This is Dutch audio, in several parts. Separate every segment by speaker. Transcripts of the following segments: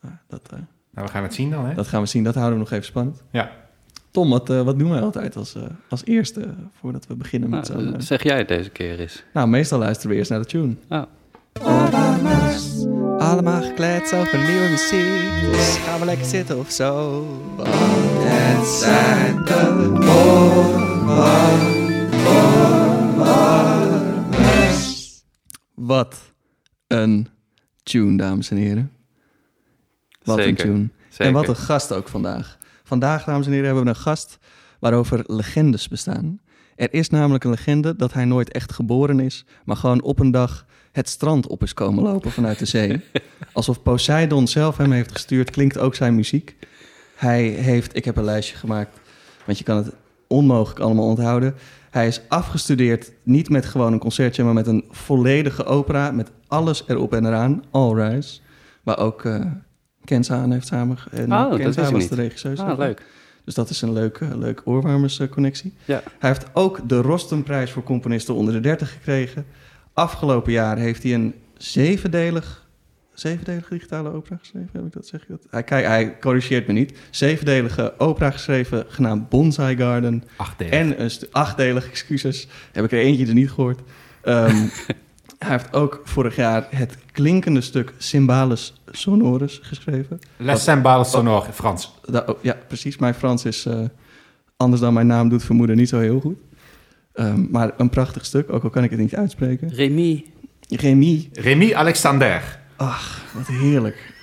Speaker 1: dat, dat, uh,
Speaker 2: nou, we gaan het zien dan, hè?
Speaker 1: Dat gaan we zien. Dat houden we nog even spannend.
Speaker 2: Ja.
Speaker 1: Tom, wat, uh, wat doen wij altijd als, uh, als eerste voordat we beginnen met
Speaker 3: nou,
Speaker 1: zo'n...
Speaker 3: Zeg jij het deze keer eens?
Speaker 1: Nou, meestal luisteren we eerst naar de tune.
Speaker 3: Oh.
Speaker 1: Allemaal gekleed over nieuwe muziek. Dus gaan we lekker zitten of zo. Het zijn de Wat een tune, dames en heren. Wat
Speaker 3: Zeker,
Speaker 1: een tune.
Speaker 3: Zeker.
Speaker 1: En wat een gast ook vandaag. Vandaag, dames en heren, hebben we een gast waarover legendes bestaan. Er is namelijk een legende dat hij nooit echt geboren is, maar gewoon op een dag het strand op is komen lopen vanuit de zee. Alsof Poseidon zelf hem heeft gestuurd, klinkt ook zijn muziek. Hij heeft, ik heb een lijstje gemaakt, want je kan het onmogelijk allemaal onthouden. Hij is afgestudeerd, niet met gewoon een concertje, maar met een volledige opera, met alles erop en eraan, All Rise, waar ook uh, Kenza aan heeft samen. En
Speaker 3: oh, dat
Speaker 1: was
Speaker 3: niet.
Speaker 1: de regisseur.
Speaker 3: Ah, leuk.
Speaker 1: Dus dat is een leuke, leuke oorwarmersconnectie.
Speaker 3: Ja.
Speaker 1: Hij heeft ook de Rostumprijs voor componisten onder de 30 gekregen. Afgelopen jaar heeft hij een zevendelig, zevendelige digitale opera geschreven. Heb ik dat, zeg ik dat? Hij, kijk, hij corrigeert me niet. Zevendelige opera geschreven, genaamd Bonsai Garden.
Speaker 2: Achtdelig.
Speaker 1: En een achtdelig, excuses. Heb ik er eentje er niet gehoord. Um, hij heeft ook vorig jaar het klinkende stuk Cymbalus Sonorus geschreven.
Speaker 2: Les Cymbales Sonore, Frans.
Speaker 1: Da oh, ja, precies. Mijn Frans is uh, anders dan mijn naam doet vermoeden niet zo heel goed. Um, maar een prachtig stuk, ook al kan ik het niet uitspreken.
Speaker 3: Remy.
Speaker 1: Remy.
Speaker 2: Remy Alexander.
Speaker 1: Ach, wat heerlijk.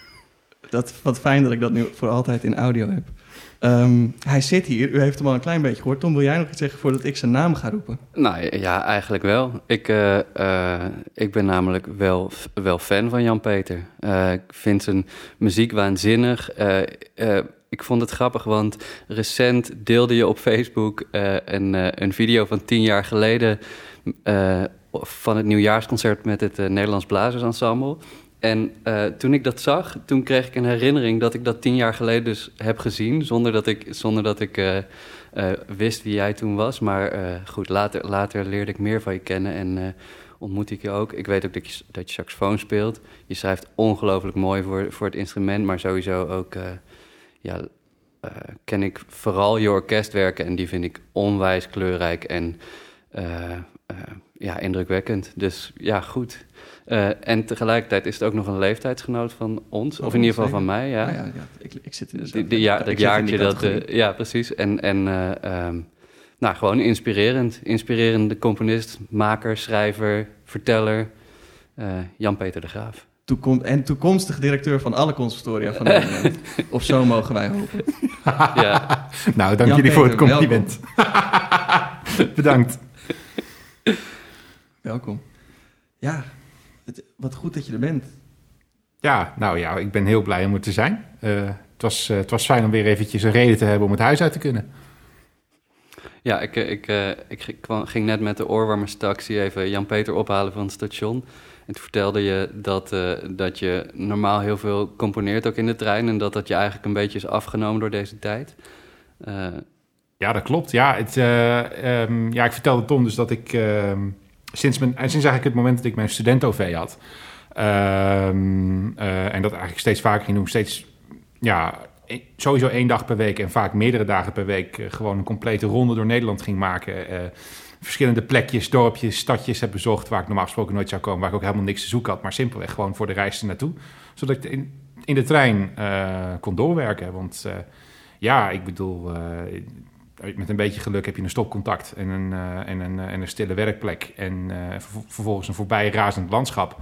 Speaker 1: Dat, wat fijn dat ik dat nu voor altijd in audio heb. Um, hij zit hier, u heeft hem al een klein beetje gehoord. Tom, wil jij nog iets zeggen voordat ik zijn naam ga roepen?
Speaker 3: Nou ja, eigenlijk wel. Ik, uh, uh, ik ben namelijk wel, wel fan van Jan-Peter. Uh, ik vind zijn muziek waanzinnig. ik vond het grappig, want recent deelde je op Facebook een, een video van tien jaar geleden... van het nieuwjaarsconcert met het Nederlands Blazersensemble. En uh, toen ik dat zag, toen kreeg ik een herinnering dat ik dat tien jaar geleden dus heb gezien, zonder dat ik, zonder dat ik uh, uh, wist wie jij toen was. Maar goed, later, later leerde ik meer van je kennen en ontmoette ik je ook. Ik weet ook dat je, dat je saxofoon speelt. Je schrijft ongelooflijk mooi voor, voor het instrument, maar sowieso ook ja, ken ik vooral je orkestwerken en die vind ik onwijs kleurrijk en ja, indrukwekkend. Dus ja, goed. Uh, en tegelijkertijd is het ook nog een leeftijdsgenoot van ons, of in ieder geval van mij. Ja,
Speaker 1: ah, ja, ja. Ik, ik, zit in
Speaker 3: de, de, de ja, dat
Speaker 1: ik
Speaker 3: jaartje dat. Uh, ja, precies. En, en uh, um, nou, gewoon inspirerend. Inspirerende componist, maker, schrijver, verteller. Jan-Peter de Graaf.
Speaker 1: Toekom en toekomstig directeur van alle conservatoria van Nederland. of zo mogen wij hopen.
Speaker 2: ja. Nou, dank jullie voor het compliment. Bedankt.
Speaker 1: Welkom. Ja, het, wat goed dat je er bent.
Speaker 2: Ja, nou ja, ik ben heel blij om er te zijn. Uh, het, was, uh, het was fijn om weer eventjes een reden te hebben om het huis uit te kunnen.
Speaker 3: Ja, ik, ik, uh, ik kwam, ging net met de oorwarmerstaxi even Jan-Peter ophalen van het station. En toen vertelde je dat, dat je normaal heel veel componeert ook in de trein... en dat dat je eigenlijk een beetje is afgenomen door deze tijd.
Speaker 2: ja, dat klopt. Ja, het, um, ja, ik vertelde Tom dus dat ik... Ehm, sinds, mijn, sinds eigenlijk het moment dat ik mijn student-OV had. Um, uh, en dat eigenlijk steeds vaker ging doen, steeds, ja, sowieso één dag per week en vaak meerdere dagen per week uh, gewoon een complete ronde door Nederland ging maken. Uh, verschillende plekjes, dorpjes, stadjes heb bezocht waar ik normaal gesproken nooit zou komen, waar ik ook helemaal niks te zoeken had, maar simpelweg gewoon voor de reis naartoe. Zodat ik in, in de trein kon doorwerken. Want ja, ik bedoel, met een beetje geluk heb je een stopcontact en een, uh, en een, uh, en een stille werkplek. En uh, vervolgens een voorbij razend landschap.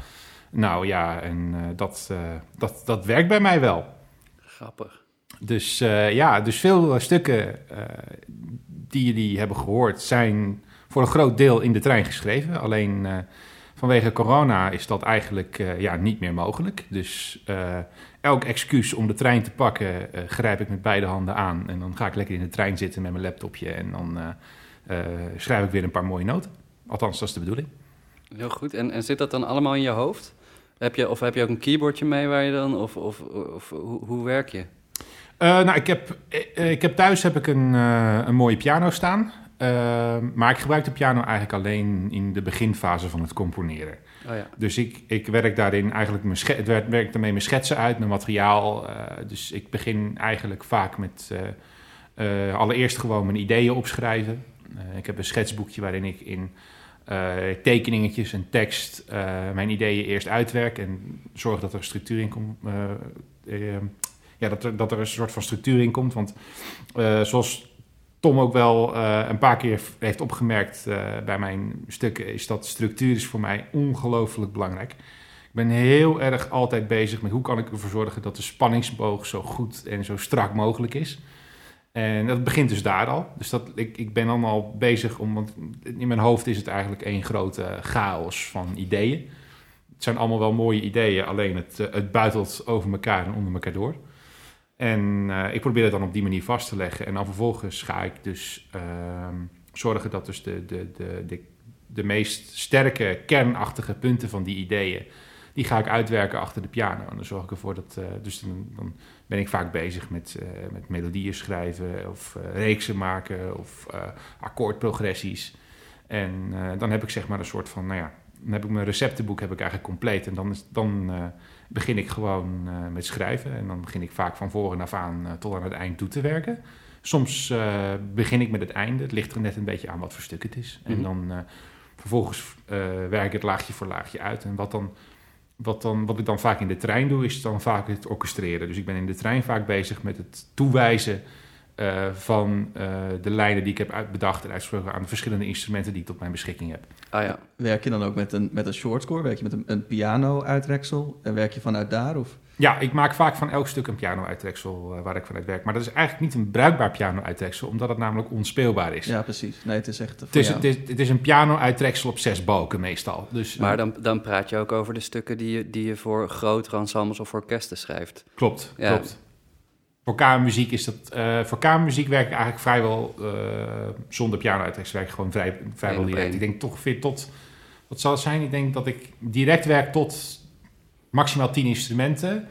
Speaker 2: Nou ja, en dat, dat, dat werkt bij mij wel.
Speaker 3: Grappig.
Speaker 2: Dus ja, dus veel stukken die jullie hebben gehoord zijn voor een groot deel in de trein geschreven. Alleen vanwege corona is dat eigenlijk ja, niet meer mogelijk. Dus elk excuus om de trein te pakken, uh, grijp ik met beide handen aan. En dan ga ik lekker in de trein zitten met mijn laptopje. En dan uh, uh, schrijf ik weer een paar mooie noten. Althans, dat is de bedoeling.
Speaker 3: Heel goed. En, en zit dat dan allemaal in je hoofd? Heb je, of heb je ook een keyboardje mee waar je dan... Of, of, of hoe, hoe werk je?
Speaker 2: nou, ik heb, ik heb thuis heb ik een, een mooie piano staan. Maar ik gebruik de piano eigenlijk alleen in de beginfase van het componeren.
Speaker 3: Oh ja.
Speaker 2: Dus ik, ik werk daarin eigenlijk mijn het werk, daarmee mijn schetsen uit, mijn materiaal. eh, dus ik begin eigenlijk vaak met eh, eh, allereerst gewoon mijn ideeën opschrijven. Ik heb een schetsboekje waarin ik in tekeningetjes en tekst mijn ideeën eerst uitwerk en zorg dat er structuur in komt. ja, dat er, dat er een soort van structuur in komt. Want zoals Tom ook wel eh, een paar keer heeft opgemerkt eh, bij mijn stukken, is dat structuur is voor mij ongelooflijk belangrijk. Ik ben heel erg altijd bezig met hoe kan ik ervoor zorgen dat de spanningsboog zo goed en zo strak mogelijk is. En dat begint dus daar al. Dus dat, ik, ik ben allemaal bezig om, want in mijn hoofd is het eigenlijk één grote chaos van ideeën. Het zijn allemaal wel mooie ideeën, alleen het, eh, het buitelt over elkaar en onder elkaar door. En eh, ik probeer het dan op die manier vast te leggen. En dan vervolgens ga ik dus ehm, zorgen dat dus de, de, de, de, de meest sterke, kernachtige punten van die ideeën... die ga ik uitwerken achter de piano. En dan zorg ik ervoor dat... eh, dus dan, dan ben ik vaak bezig met, eh, met melodieën schrijven... of reeksen maken of akkoordprogressies. En dan heb ik zeg maar een soort van... Nou ja, dan heb ik mijn receptenboek heb ik eigenlijk compleet. En dan, is, dan begin ik gewoon eh, met schrijven. En dan begin ik vaak van voren af aan eh, tot aan het eind toe te werken. Soms eh, begin ik met het einde. Het ligt er net een beetje aan wat voor stuk het is. En
Speaker 3: Mhm.
Speaker 2: dan vervolgens werk ik het laagje voor laagje uit. En wat, dan, wat, dan, wat ik dan vaak in de trein doe, is dan vaak het orchestreren. Dus ik ben in de trein vaak bezig met het toewijzen eh, van eh, de lijnen die ik heb uit- bedacht en uitgesproken aan de verschillende instrumenten die ik tot mijn beschikking heb.
Speaker 3: Ah ja.
Speaker 1: Werk je dan ook met een, met een shortscore? Werk je met een, een piano-uitreksel? En werk je vanuit daar? Of?
Speaker 2: Ja, ik maak vaak van elk stuk een piano-uittreksel eh, waar ik vanuit werk. Maar dat is eigenlijk niet een bruikbaar piano-uittreksel, omdat het namelijk onspeelbaar is.
Speaker 1: Ja, precies. Nee, het is echt...
Speaker 2: Het is, het, is, het is een piano-uittreksel op zes balken meestal. Dus,
Speaker 3: Maar dan, dan praat je ook over de stukken die je, die je voor grotere ensembles of orkesten schrijft.
Speaker 2: Klopt,
Speaker 3: Ja.
Speaker 2: klopt. Voor kamermuziek is dat... eh, voor kamermuziek werk ik eigenlijk vrijwel eh, zonder piano-uittreksel. Werk ik gewoon vrij, vrijwel direct. Ik denk toch weer tot... Wat zal het zijn? Ik denk dat ik direct werk tot maximaal tien instrumenten.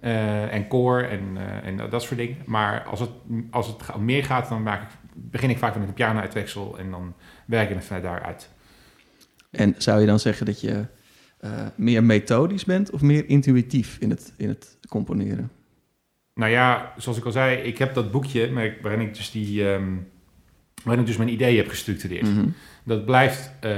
Speaker 2: eh, en koor en, eh, en dat soort dingen. Maar als het, als het meer gaat, dan maak ik, begin ik vaak met een piano-uittreksel. En dan werk ik het vanuit daaruit.
Speaker 1: En zou je dan zeggen dat je eh, meer methodisch bent of meer intuïtief in het, in het componeren?
Speaker 2: Nou ja, zoals ik al zei, ik heb dat boekje waarin ik dus die... ehm, waarin ik dus mijn ideeën heb gestructureerd.
Speaker 1: Mhm.
Speaker 2: Dat blijft eh,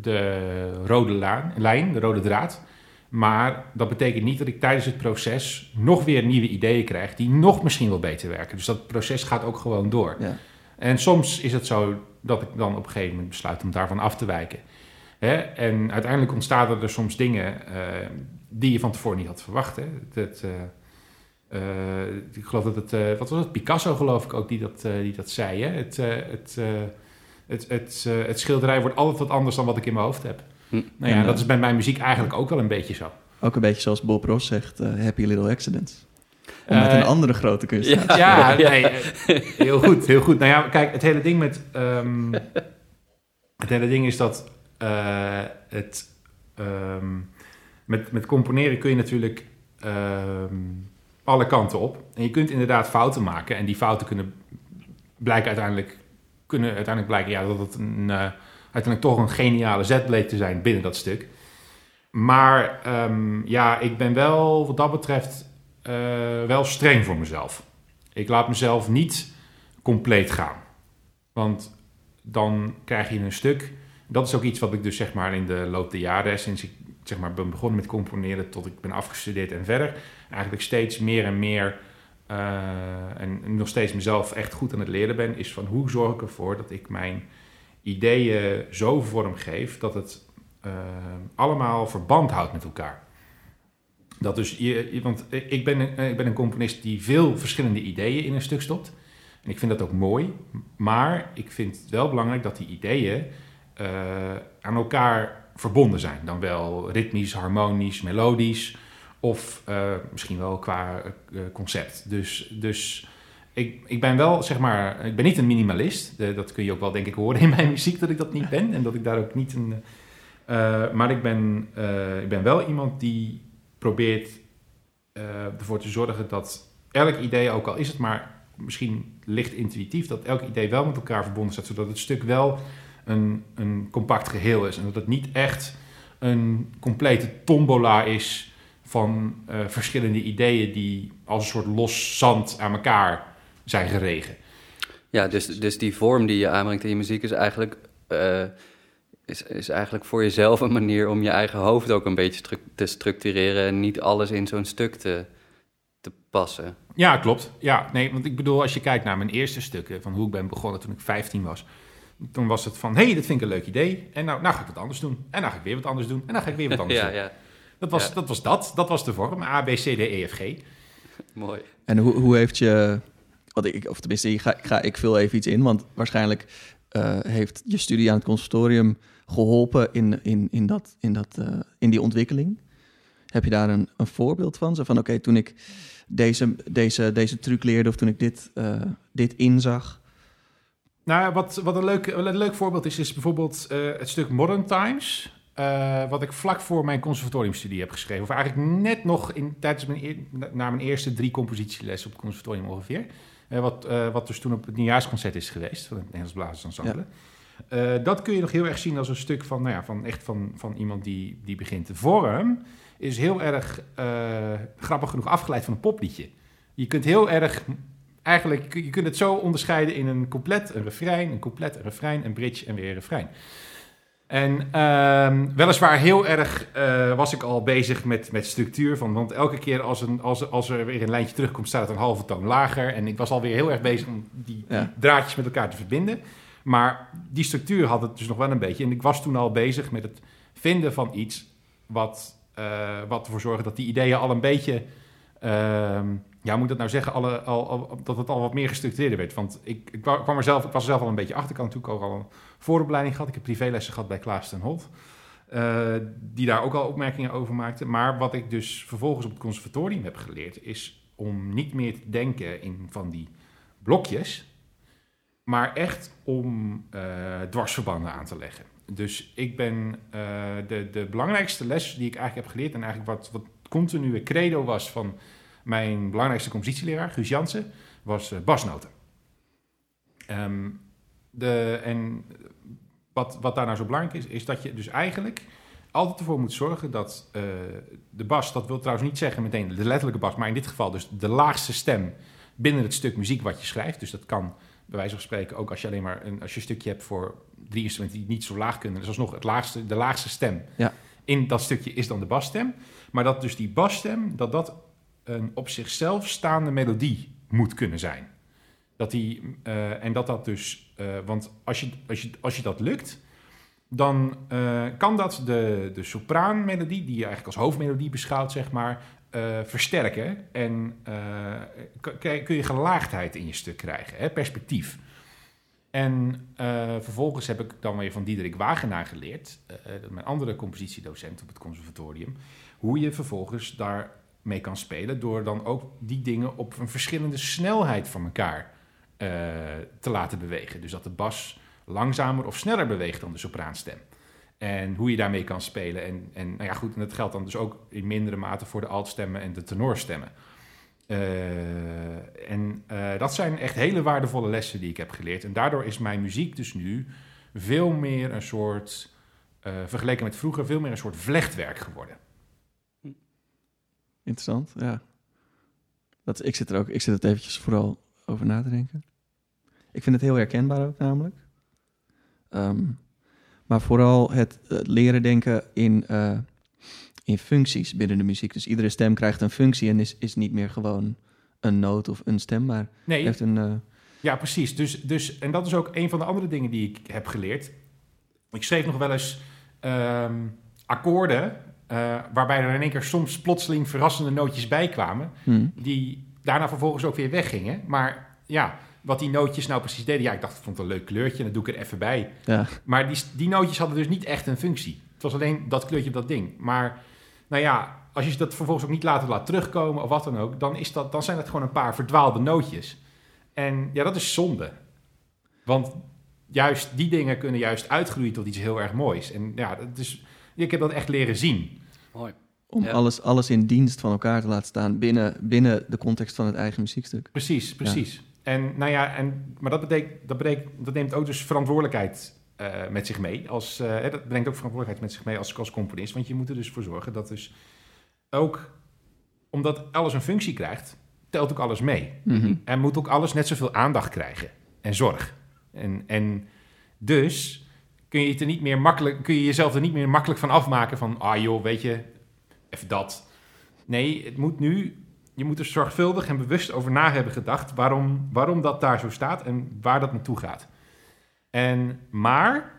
Speaker 2: de rode laan, lijn, de rode draad. Maar dat betekent niet dat ik tijdens het proces nog weer nieuwe ideeën krijg... die nog misschien wel beter werken. Dus dat proces gaat ook gewoon door.
Speaker 1: Ja.
Speaker 2: En soms is het zo dat ik dan op een gegeven moment besluit om daarvan af te wijken. Hè? En uiteindelijk ontstaan er soms dingen eh, die je van tevoren niet had verwacht. Hè? Dat, eh, eh, ik geloof dat het, eh, wat was het, Picasso geloof ik ook, die dat, eh, die dat zei. Hè? Het, eh, het, eh, het, het, eh, het schilderij wordt altijd wat anders dan wat ik in mijn hoofd heb.
Speaker 3: Hm.
Speaker 2: Nou ja,
Speaker 1: En,
Speaker 2: dat is bij mijn muziek eigenlijk ook wel een beetje zo.
Speaker 1: Ook een beetje zoals Bob Ross zegt, happy little accidents. Om met een andere grote kunstenaar.
Speaker 3: Ja.
Speaker 2: Ja, nee, heel goed, heel goed. Nou ja, kijk, het hele ding met... ehm, het hele ding is dat eh, het... ehm, met, met componeren kun je natuurlijk ehm, alle kanten op. En je kunt inderdaad fouten maken. En die fouten kunnen blijken uiteindelijk... Kunnen uiteindelijk blijken ja, dat het een, eh, uiteindelijk toch een geniale zet bleek te zijn binnen dat stuk. Maar ehm, ja, ik ben wel wat dat betreft eh, wel streng voor mezelf. Ik laat mezelf niet compleet gaan. Want dan krijg je een stuk. Dat is ook iets wat ik dus zeg maar in de loop der jaren, sinds ik zeg maar ben begonnen met componeren tot ik ben afgestudeerd en verder, eigenlijk steeds meer en meer eh, en nog steeds mezelf echt goed aan het leren ben, is van hoe zorg ik ervoor dat ik mijn ideeën zo vormgeef dat het eh, allemaal verband houdt met elkaar. Dat dus want ik ben, een, ik ben een componist die veel verschillende ideeën in een stuk stopt. En ik vind dat ook mooi. Maar ik vind het wel belangrijk dat die ideeën eh, aan elkaar verbonden zijn. Dan wel ritmisch, harmonisch, melodisch. Of eh, misschien wel qua eh, concept. Dus, dus ik, ik ben wel, zeg maar, ik ben niet een minimalist. Eh, dat kun je ook wel, denk ik, horen in mijn muziek dat ik dat niet ben. En dat ik daar ook niet een. eh, maar ik ben, eh, ik ben wel iemand die probeert eh, ervoor te zorgen dat elk idee, ook al is het maar misschien licht intuïtief, dat elk idee wel met elkaar verbonden staat, zodat het stuk wel een, een compact geheel is. En dat het niet echt een complete tombola is van eh, verschillende ideeën die als een soort los zand aan elkaar zijn geregen.
Speaker 3: Ja, dus, dus die vorm die je aanbrengt in je muziek is eigenlijk, uh, is, is eigenlijk voor jezelf een manier om je eigen hoofd ook een beetje stru te structureren en niet alles in zo'n stuk te, te passen.
Speaker 2: Ja, klopt. Ja, nee, want ik bedoel, als je kijkt naar mijn eerste stukken van hoe ik ben begonnen toen ik 15 was, toen was het van, hé, hey, dit vind ik een leuk idee. En nou, nou ga ik wat anders doen. En nou ga ik weer wat anders doen. En dan ga ik weer wat anders
Speaker 3: ja,
Speaker 2: doen.
Speaker 3: Ja.
Speaker 2: Dat, was,
Speaker 3: Ja.
Speaker 2: dat was dat. Dat was de vorm. A, B, C, D, E, F, G.
Speaker 3: Mooi.
Speaker 1: En hoe, hoe heeft je, wat ik, of tenminste, ik ga, ik ga, ik vul even iets in, want waarschijnlijk eh, heeft je studie aan het conservatorium geholpen in, in, in, dat, in, dat, eh, in die ontwikkeling. Heb je daar een, een voorbeeld van? Zo van, oké, toen ik deze, deze, deze truc leerde of toen ik dit, eh, dit inzag.
Speaker 2: Nou, wat, wat een, leuk, een leuk voorbeeld is, is bijvoorbeeld eh, het stuk Modern Times. eh, wat ik vlak voor mijn conservatoriumstudie heb geschreven. Of eigenlijk net nog in, tijdens mijn, eer- na mijn eerste drie compositielessen op het conservatorium ongeveer. Eh, wat, wat dus toen op het nieuwjaarsconcert is geweest van het Nederlands Blazersensemble. Eh, dat kun je nog heel erg zien als een stuk van, nou ja, van echt van, van iemand die, die begint. De vorm is heel erg grappig genoeg afgeleid van een popliedje. Je kunt heel erg, eigenlijk, je kunt het zo onderscheiden in een couplet, een refrein, een couplet, een refrein, een bridge en weer een refrein. En ehm, weliswaar heel erg eh, was ik al bezig met, met structuur. Van, want elke keer als, een, als, als er weer een lijntje terugkomt, staat het een halve toon lager. En ik was alweer heel erg bezig om die
Speaker 1: Ja.
Speaker 2: draadjes met elkaar te verbinden. Maar die structuur had het dus nog wel een beetje. En ik was toen al bezig met het vinden van iets wat, eh, wat ervoor zorgde dat die ideeën al een beetje. Ja, moet dat nou zeggen? Alle, al, dat het al wat meer gestructureerder werd. Want ik, ik wa- kwam er zelf, ik was er zelf al een beetje achter. Ik had natuurlijk ook al een vooropleiding gehad. Ik heb privélessen gehad bij Klaas ten Holt. eh, die daar ook al opmerkingen over maakte. Maar wat ik dus vervolgens op het conservatorium heb geleerd, is om niet meer te denken in van die blokjes, maar echt om eh, dwarsverbanden aan te leggen. Dus ik ben eh, de, de belangrijkste les die ik eigenlijk heb geleerd, en eigenlijk wat, wat continue credo was van mijn belangrijkste compositieleraar, Guus Jansen, was eh, basnoten. Ehm, de, en wat, wat daar nou zo belangrijk is, is dat je dus eigenlijk altijd ervoor moet zorgen dat eh, de bas, dat wil trouwens niet zeggen meteen de letterlijke bas, maar in dit geval dus de laagste stem binnen het stuk muziek wat je schrijft. Dus dat kan bij wijze van spreken ook als je alleen maar een, als je een stukje hebt voor drie instrumenten die niet zo laag kunnen. Dus alsnog het laagste, de laagste stem
Speaker 1: Ja.
Speaker 2: in dat stukje is dan de basstem. Maar dat dus die basstem, dat dat een op zichzelf staande melodie moet kunnen zijn. Dat die, eh, en dat dat dus, eh, want als je, als, je, als je dat lukt, dan eh, kan dat de, de sopraanmelodie, die je eigenlijk als hoofdmelodie beschouwt, zeg maar, versterken. En kun je gelaagdheid in je stuk krijgen, hè, perspectief. En vervolgens heb ik dan weer van Diederik Wagenaar geleerd, mijn andere compositiedocent op het conservatorium, hoe je vervolgens daarmee kan spelen door dan ook die dingen op een verschillende snelheid van elkaar eh, te laten bewegen. Dus dat de bas langzamer of sneller beweegt dan de sopraanstem. En hoe je daarmee kan spelen. En, en nou ja, goed, dat geldt dan dus ook in mindere mate voor de altstemmen en de tenorstemmen. Eh, en eh, dat zijn echt hele waardevolle lessen die ik heb geleerd. En daardoor is mijn muziek dus nu veel meer een soort, vergeleken met vroeger, veel meer een soort vlechtwerk geworden.
Speaker 1: Interessant, ja. Dat, ik zit er ook, ik zit het eventjes vooral over na te denken. Ik vind het heel herkenbaar ook namelijk. Ehm, maar vooral het, het leren denken in, eh, in functies binnen de muziek. Dus iedere stem krijgt een functie en is, is niet meer gewoon een noot of een stem, maar
Speaker 2: Nee,
Speaker 1: heeft een... eh,
Speaker 2: Ja, precies. Dus, dus, en dat is ook een van de andere dingen die ik heb geleerd. Ik schreef nog wel eens ehm, akkoorden, eh, waarbij er in één keer soms plotseling verrassende nootjes bij kwamen,
Speaker 1: hm,
Speaker 2: die daarna vervolgens ook weer weggingen. Maar ja, wat die nootjes nou precies deden, ja, ik dacht, ik vond het een leuk kleurtje en dat doe ik er even bij.
Speaker 1: ja,
Speaker 2: Maar die, die nootjes hadden dus niet echt een functie. Het was alleen dat kleurtje op dat ding. Maar nou ja, als je dat vervolgens ook niet later laat terugkomen of wat dan ook, dan, is dat, dan zijn het gewoon een paar verdwaalde nootjes. En ja, dat is zonde. Want juist die dingen kunnen juist uitgroeien tot iets heel erg moois. En ja, dat is, ik heb dat echt leren zien.
Speaker 3: Mooi.
Speaker 1: om
Speaker 3: Ja.
Speaker 1: alles, alles in dienst van elkaar te laten staan binnen, binnen de context van het eigen muziekstuk.
Speaker 2: Precies, precies. En nou ja, en, maar dat, betekent, dat, betekent, dat neemt ook dus verantwoordelijkheid eh, met zich mee. Als, eh, hè, dat brengt ook verantwoordelijkheid met zich mee als, als componist. Want je moet er dus voor zorgen dat dus ook, omdat alles een functie krijgt, telt ook alles mee.
Speaker 1: Mhm.
Speaker 2: En moet ook alles net zoveel aandacht krijgen en zorg. En, en dus kun je, het er niet meer makkelijk, kun je jezelf er niet meer makkelijk van afmaken van, ah joh, weet je, even dat. Nee, het moet nu, je moet er zorgvuldig en bewust over na hebben gedacht waarom, waarom dat daar zo staat en waar dat naartoe gaat. En, maar,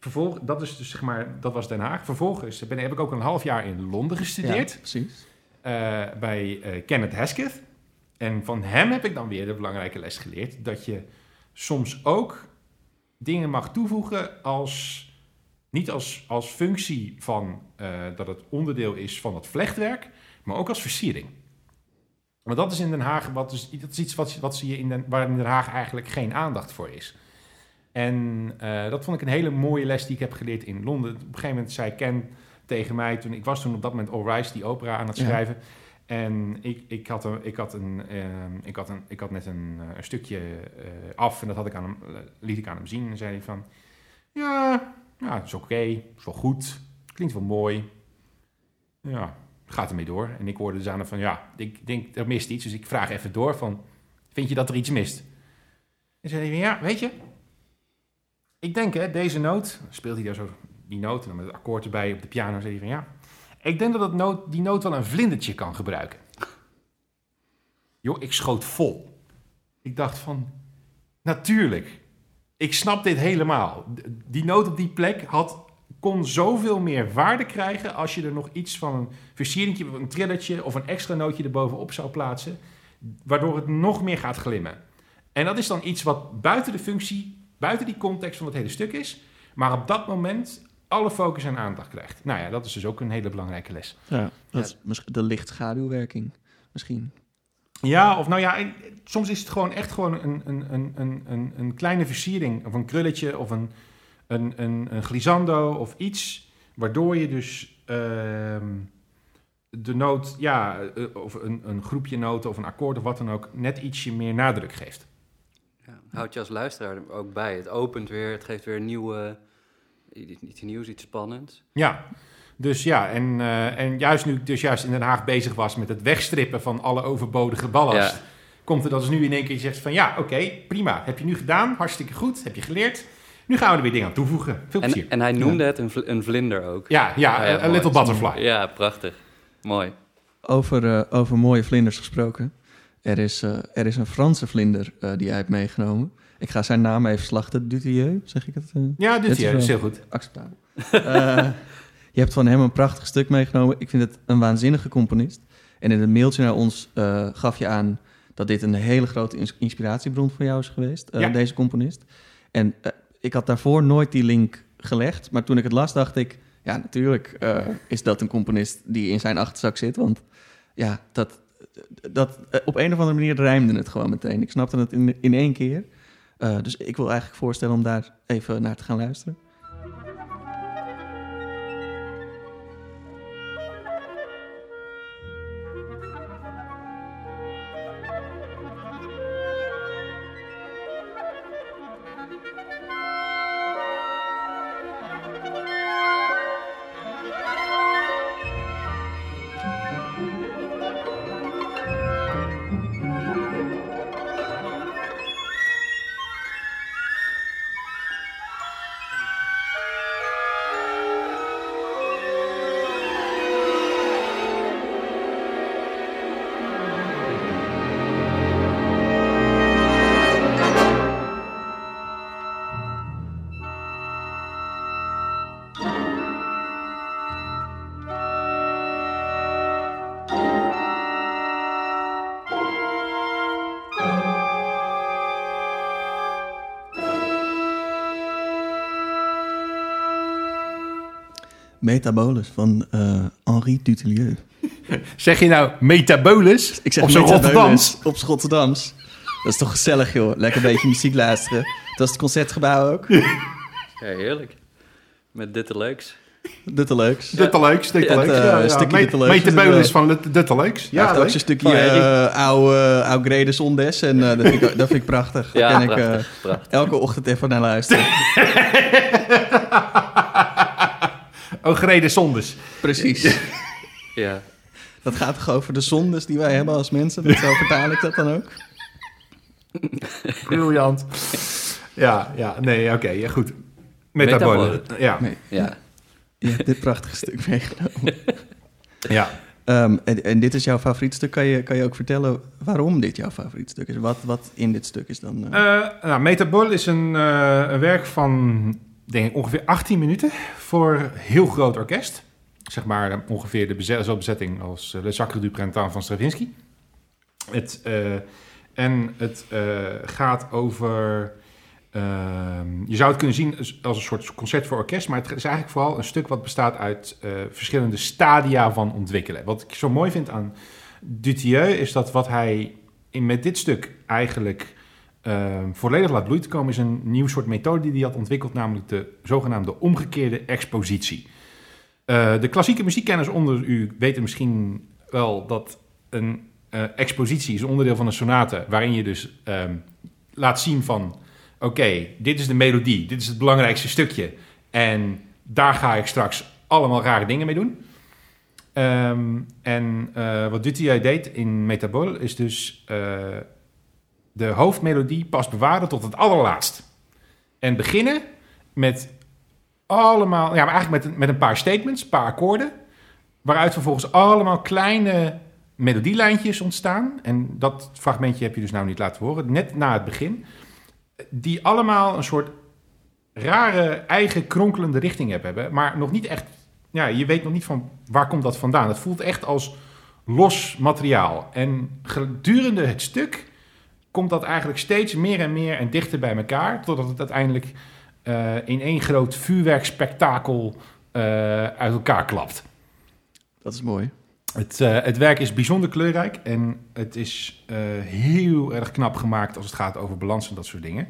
Speaker 2: vervolg, dat is dus zeg maar, dat was Den Haag. Vervolgens ben, heb ik ook een half jaar in Londen gestudeerd
Speaker 1: Ja, precies.
Speaker 2: eh, bij eh, Kenneth Hesketh. En van hem heb ik dan weer de belangrijke les geleerd dat je soms ook dingen mag toevoegen als niet als, als functie van eh, dat het onderdeel is van het vlechtwerk, maar ook als versiering. Want dat is in Den Haag, wat is, dat is iets wat, wat zie je in Den, waar in Den Haag eigenlijk geen aandacht voor is. En eh, dat vond ik een hele mooie les die ik heb geleerd in Londen. Op een gegeven moment zei Ken tegen mij, toen, ik was toen op dat moment All Rise, die opera aan het
Speaker 1: Ja.
Speaker 2: En ik, ik, had een, ik, had een, ehm, ik, had een, ik had net een, eh, een stukje eh, af en dat had ik aan eh, liet ik aan hem zien. En zei hij van, ja, ja het is oké, het is wel goed, klinkt wel mooi. Ja, gaat ermee door. En ik hoorde dus aan hem van, ja, ik denk, er mist iets. Dus ik vraag even door van, vind je dat er iets mist? En zei hij, van, ja, weet je, ik denk hè, deze noot, speelt hij daar zo die noot en dan met het akkoord erbij op de piano, zei hij van, ja, ik denk dat die noot wel een vlindertje kan gebruiken. Joh, ik schoot vol. Ik dacht van, natuurlijk, ik snap dit helemaal. Die noot op die plek had, kon zoveel meer waarde krijgen als je er nog iets van een versieringje, een trillertje of een extra nootje erbovenop zou plaatsen, waardoor het nog meer gaat glimmen. En dat is dan iets wat buiten de functie, buiten die context van het hele stuk is, maar op dat moment alle focus en aandacht krijgt. Nou ja, dat is dus ook een hele belangrijke les.
Speaker 1: Ja, dat is misschien de licht-schaduwwerking. Misschien.
Speaker 2: Ja, of nou ja, soms is het gewoon echt gewoon een, een, een, een, een, een kleine versiering. Of een krulletje of een, een, een, een glissando of iets. Waardoor je dus ehm, de noot, ja, eh, of een, een groepje noten of een akkoord of wat dan ook, net ietsje meer nadruk geeft.
Speaker 3: Ja, houd je als luisteraar er ook bij. Het opent weer, het geeft weer een nieuwe, iets nieuws, iets spannends.
Speaker 2: Ja, dus ja, en, eh, en juist nu ik dus juist in Den Haag bezig was met het wegstrippen van alle overbodige ballast,
Speaker 3: Ja.
Speaker 2: komt er dat dus nu in één keer je zegt van ja, oké, prima, heb je nu gedaan, hartstikke goed, heb je geleerd. Nu gaan we er weer dingen aan toevoegen. Veel plezier.
Speaker 3: En, en hij noemde het een, vl- een vlinder ook.
Speaker 2: ja, ja,
Speaker 3: ja,
Speaker 2: een
Speaker 3: mooi.
Speaker 2: little butterfly.
Speaker 3: Ja, prachtig. Mooi.
Speaker 1: Over, eh, over mooie vlinders gesproken. Er is, eh, er is een Franse vlinder eh, die hij heeft meegenomen. Ik ga zijn naam even slachten. Dutilleux, zeg ik het? eh,
Speaker 2: Ja, Dit
Speaker 1: is
Speaker 2: heel goed.
Speaker 1: acceptabel. Eh, je hebt van hem een prachtig stuk meegenomen. Ik vind het een waanzinnige componist. En in het mailtje naar ons eh, gaf je aan dat dit een hele grote ins- inspiratiebron voor jou is geweest,
Speaker 2: Ja.
Speaker 1: deze componist. En ik had daarvoor nooit die link gelegd, maar toen ik het las dacht ik, ja natuurlijk is dat een componist die in zijn achterzak zit, want ja, dat, dat op een of andere manier rijmde het gewoon meteen. Ik snapte het in, in één keer. Eh, dus ik wil eigenlijk voorstellen om daar even naar te gaan luisteren. Metabolus van eh, Henri Dutilleux.
Speaker 2: Zeg je nou metabolus?
Speaker 1: Ik zeg
Speaker 2: Op zo'n Rotterdams?
Speaker 1: Op z'n Rotterdams. Dat is toch gezellig, joh. Lekker een beetje muziek luisteren. Dat is het concertgebouw ook.
Speaker 3: Ja, heerlijk. Met dit te leuks.
Speaker 1: Dutteleuks.
Speaker 2: Dutteleuks, Dutteleuks.
Speaker 1: Ja, eh, is het wel.
Speaker 2: is van Lut- Dutteleuks.
Speaker 1: Ja,
Speaker 2: Ja,
Speaker 1: ook
Speaker 2: leuk.
Speaker 1: zijn stukje eh oude, oude Grede Zondes. En eh, dat, vind ik, dat vind ik prachtig.
Speaker 3: Ja,
Speaker 1: ik eh,
Speaker 3: prachtig.
Speaker 1: elke ochtend even naar luisteren.
Speaker 2: Oh, gereden zondes.
Speaker 1: Precies.
Speaker 3: Ja.
Speaker 1: Dat gaat toch over de zondes die wij hebben als mensen? Dat zo vertaal ik dat dan ook?
Speaker 2: Briljant. Ja, ja, nee, oké, ja, goed. Metabolen. Ja,
Speaker 1: Nee.
Speaker 3: Ja.
Speaker 1: Je hebt dit prachtige stuk meegenomen.
Speaker 2: ja.
Speaker 1: Ehm, en, en dit is jouw favoriet stuk. Kan je, kan je ook vertellen waarom dit jouw favoriet stuk is? Wat, wat in dit stuk is dan... eh,
Speaker 2: Eh, nou, Metabol is een, eh, een werk van denk ik, ongeveer 18 minuten voor heel groot orkest. Zeg maar eh, ongeveer de bezetting als eh, Le Sacre du Printemps van Stravinsky. Het, eh, en het gaat over... ehm, je zou het kunnen zien als, een soort concert voor orkest, maar het is eigenlijk vooral een stuk wat bestaat uit verschillende stadia van ontwikkelen. Wat ik zo mooi vind aan Dutilleux is dat wat hij in, met dit stuk eigenlijk ehm, volledig laat bloeien komen, is een nieuw soort methode die hij had ontwikkeld, namelijk de zogenaamde omgekeerde expositie. Eh, de klassieke muziekkenners onder u weten misschien wel dat een eh, expositie is onderdeel van een sonate, waarin je dus ehm, laat zien van, oké, dit is de melodie, dit is het belangrijkste stukje, en daar ga ik straks allemaal rare dingen mee doen. Ehm, en eh, wat Dutilleux deed in Metabol is dus de hoofdmelodie pas bewaren tot het allerlaatst. En beginnen met allemaal, ja, maar eigenlijk met, een- met een paar statements, een paar akkoorden, waaruit vervolgens allemaal kleine melodielijntjes ontstaan. En dat fragmentje heb je dus nou niet laten horen, net na het begin. Die allemaal een soort rare, eigen kronkelende richting hebben, maar nog niet echt ja, je weet nog niet van waar komt dat vandaan. Het voelt echt als los materiaal. En gedurende het stuk komt dat eigenlijk steeds meer en meer en dichter bij elkaar, totdat het uiteindelijk eh, in één groot vuurwerkspektakel eh, uit elkaar klapt.
Speaker 1: dat is mooi.
Speaker 2: Het, eh, het werk is bijzonder kleurrijk en het is heel erg knap gemaakt als het gaat over balans en dat soort dingen.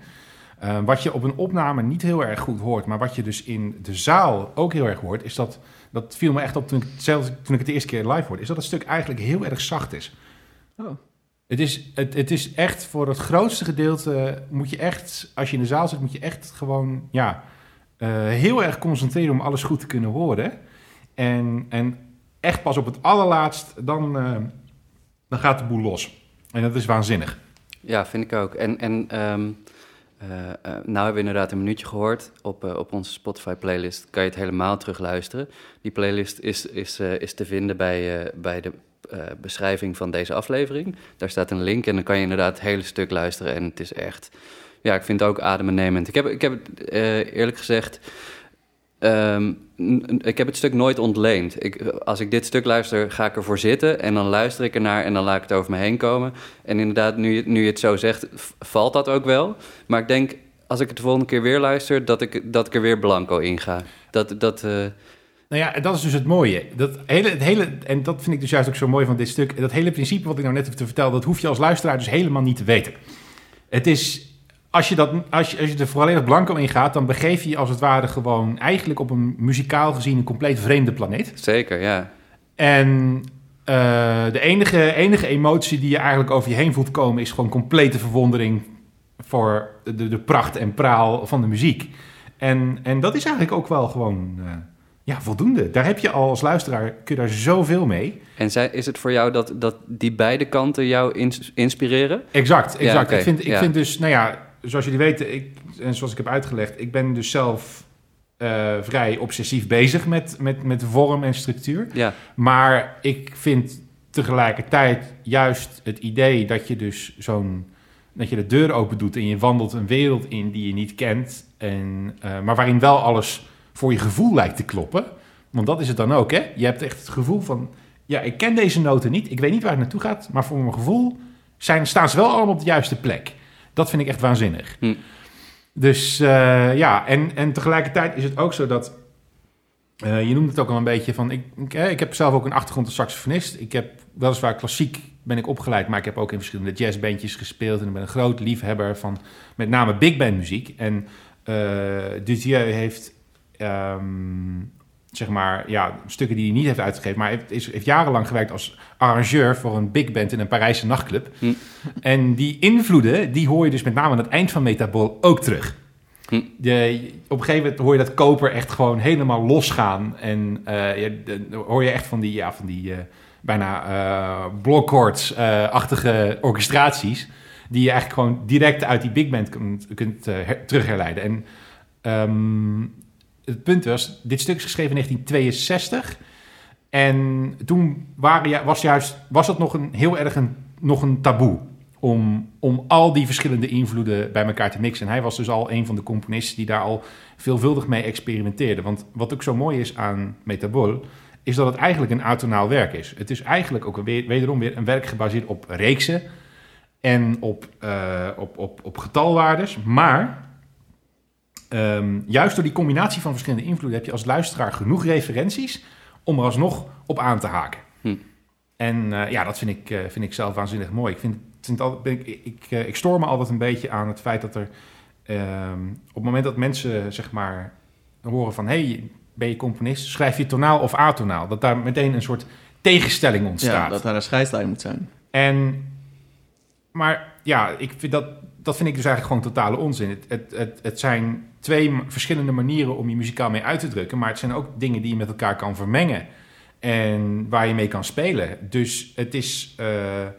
Speaker 2: Wat je op een opname niet heel erg goed hoort, maar wat je dus in de zaal ook heel erg hoort, is dat, dat viel me echt op toen ik, zelfs toen ik het de eerste keer live hoorde, is dat het stuk eigenlijk heel erg zacht is.
Speaker 1: Oh.
Speaker 2: Het is, het, het is echt voor het grootste gedeelte, moet je echt, als je in de zaal zit, moet je echt gewoon, ja, eh, heel erg concentreren om alles goed te kunnen horen. En, en echt pas op het allerlaatst, dan, eh, dan gaat de boel los. En dat is waanzinnig.
Speaker 3: Ja, vind ik ook. En, en ehm, eh, nou hebben we inderdaad een minuutje gehoord. Op, op onze Spotify-playlist kan je het helemaal terugluisteren. Die playlist is, is, is te vinden bij, bij de beschrijving van deze aflevering. Daar staat een link en dan kan je inderdaad het hele stuk luisteren. En het is echt... Ja, ik vind het ook adembenemend. Ik heb, ik heb het eh, eerlijk gezegd... ehm, ik heb het stuk nooit ontleend. Ik, als ik dit stuk luister, ga ik ervoor zitten en dan luister ik ernaar en dan laat ik het over me heen komen. En inderdaad, nu je, nu je het zo zegt, valt dat ook wel. Maar ik denk, als ik het de volgende keer weer luister, dat ik, dat ik er weer blanco in ga. Dat, dat, eh,
Speaker 2: Nou ja, en dat is dus het mooie. Dat hele, het hele, en dat vind ik dus juist ook zo mooi van dit stuk. Dat hele principe wat ik nou net heb te vertellen, dat hoef je als luisteraar dus helemaal niet te weten. Het is, als je, dat, als je, als je er volledig blanco in gaat, dan begeef je je als het ware gewoon eigenlijk op een muzikaal gezien een compleet vreemde planeet.
Speaker 3: zeker, ja.
Speaker 2: En eh, de enige, enige emotie die je eigenlijk over je heen voelt komen, is gewoon complete verwondering voor de, de pracht en praal van de muziek. En, en dat is eigenlijk ook wel gewoon eh, ja, voldoende. Daar heb je al als luisteraar, kun je daar zoveel mee.
Speaker 3: En zij, is het voor jou dat, dat die beide kanten jou ins- inspireren?
Speaker 2: Exact, exact. Ik, vind, ik
Speaker 3: ja.
Speaker 2: vind dus, nou ja, zoals jullie weten, ik, en zoals ik heb uitgelegd, ik ben dus zelf eh, vrij obsessief bezig met, met, met vorm en structuur.
Speaker 3: Ja,
Speaker 2: Maar ik vind tegelijkertijd juist het idee dat je dus zo'n dat je de deur open doet en je wandelt een wereld in die je niet kent, en, eh, maar waarin wel alles voor je gevoel lijkt te kloppen. Want dat is het dan ook, hè? Je hebt echt het gevoel van, ja, ik ken deze noten niet, ik weet niet waar het naartoe gaat, maar voor mijn gevoel zijn, staan ze wel allemaal op de juiste plek. Dat vind ik echt waanzinnig.
Speaker 3: Hm.
Speaker 2: Dus eh, ja, en, en tegelijkertijd is het ook zo dat eh, je noemde het ook al een beetje van. Ik, ik, ik heb zelf ook een achtergrond als saxofonist. Ik heb weliswaar klassiek ben ik opgeleid, maar ik heb ook in verschillende jazzbandjes gespeeld. En ik ben een groot liefhebber van met name big band muziek. En eh Dutilleux heeft ehm, zeg maar, ja, stukken die hij niet heeft uitgegeven. Maar hij heeft, is, heeft jarenlang gewerkt als arrangeur voor een big band in een Parijse nachtclub.
Speaker 3: Hm.
Speaker 2: En die invloeden, die hoor je dus met name aan het eind van Metabol ook terug.
Speaker 3: Hm.
Speaker 2: Op een gegeven moment hoor je dat koper echt gewoon helemaal losgaan. En eh, je, de- hoor je echt van die, ja, van die eh, bijna eh blokkoorts-achtige orchestraties. Die je eigenlijk gewoon direct uit die big band kunt, kunt her- terugherleiden. En ehm, het punt was, dit stuk is geschreven in 1962. En toen waren, was, juist, was dat nog een heel erg een, nog een taboe. Om, om al die verschillende invloeden bij elkaar te mixen. En hij was dus al een van de componisten die daar al veelvuldig mee experimenteerde. Want wat ook zo mooi is aan Metabol, is dat het eigenlijk een atonaal werk is. Het is eigenlijk ook weer, wederom weer een werk gebaseerd op reeksen en op, eh, op, op, op getalwaardes. Maar ehm, juist door die combinatie van verschillende invloeden heb je als luisteraar genoeg referenties om er alsnog op aan te haken.
Speaker 3: Hm.
Speaker 2: En eh, ja, dat vind ik, eh, vind ik zelf waanzinnig mooi. Ik, vind, vind altijd, ben ik, ik, eh, ik stoor me altijd een beetje aan het feit dat er ehm, op het moment dat mensen zeg maar horen van hey, ben je componist, schrijf je tonaal of atonaal, dat daar meteen een soort tegenstelling
Speaker 1: Ja,
Speaker 2: ontstaat.
Speaker 1: dat daar een scheidslijn moet zijn.
Speaker 2: En, maar ja, ik vind dat, dat vind ik dus eigenlijk gewoon totale onzin. Het, het, het, het zijn twee verschillende manieren om je muzikaal mee uit te drukken, maar het zijn ook dingen die je met elkaar kan vermengen en waar je mee kan spelen. Dus het is, eh, eh,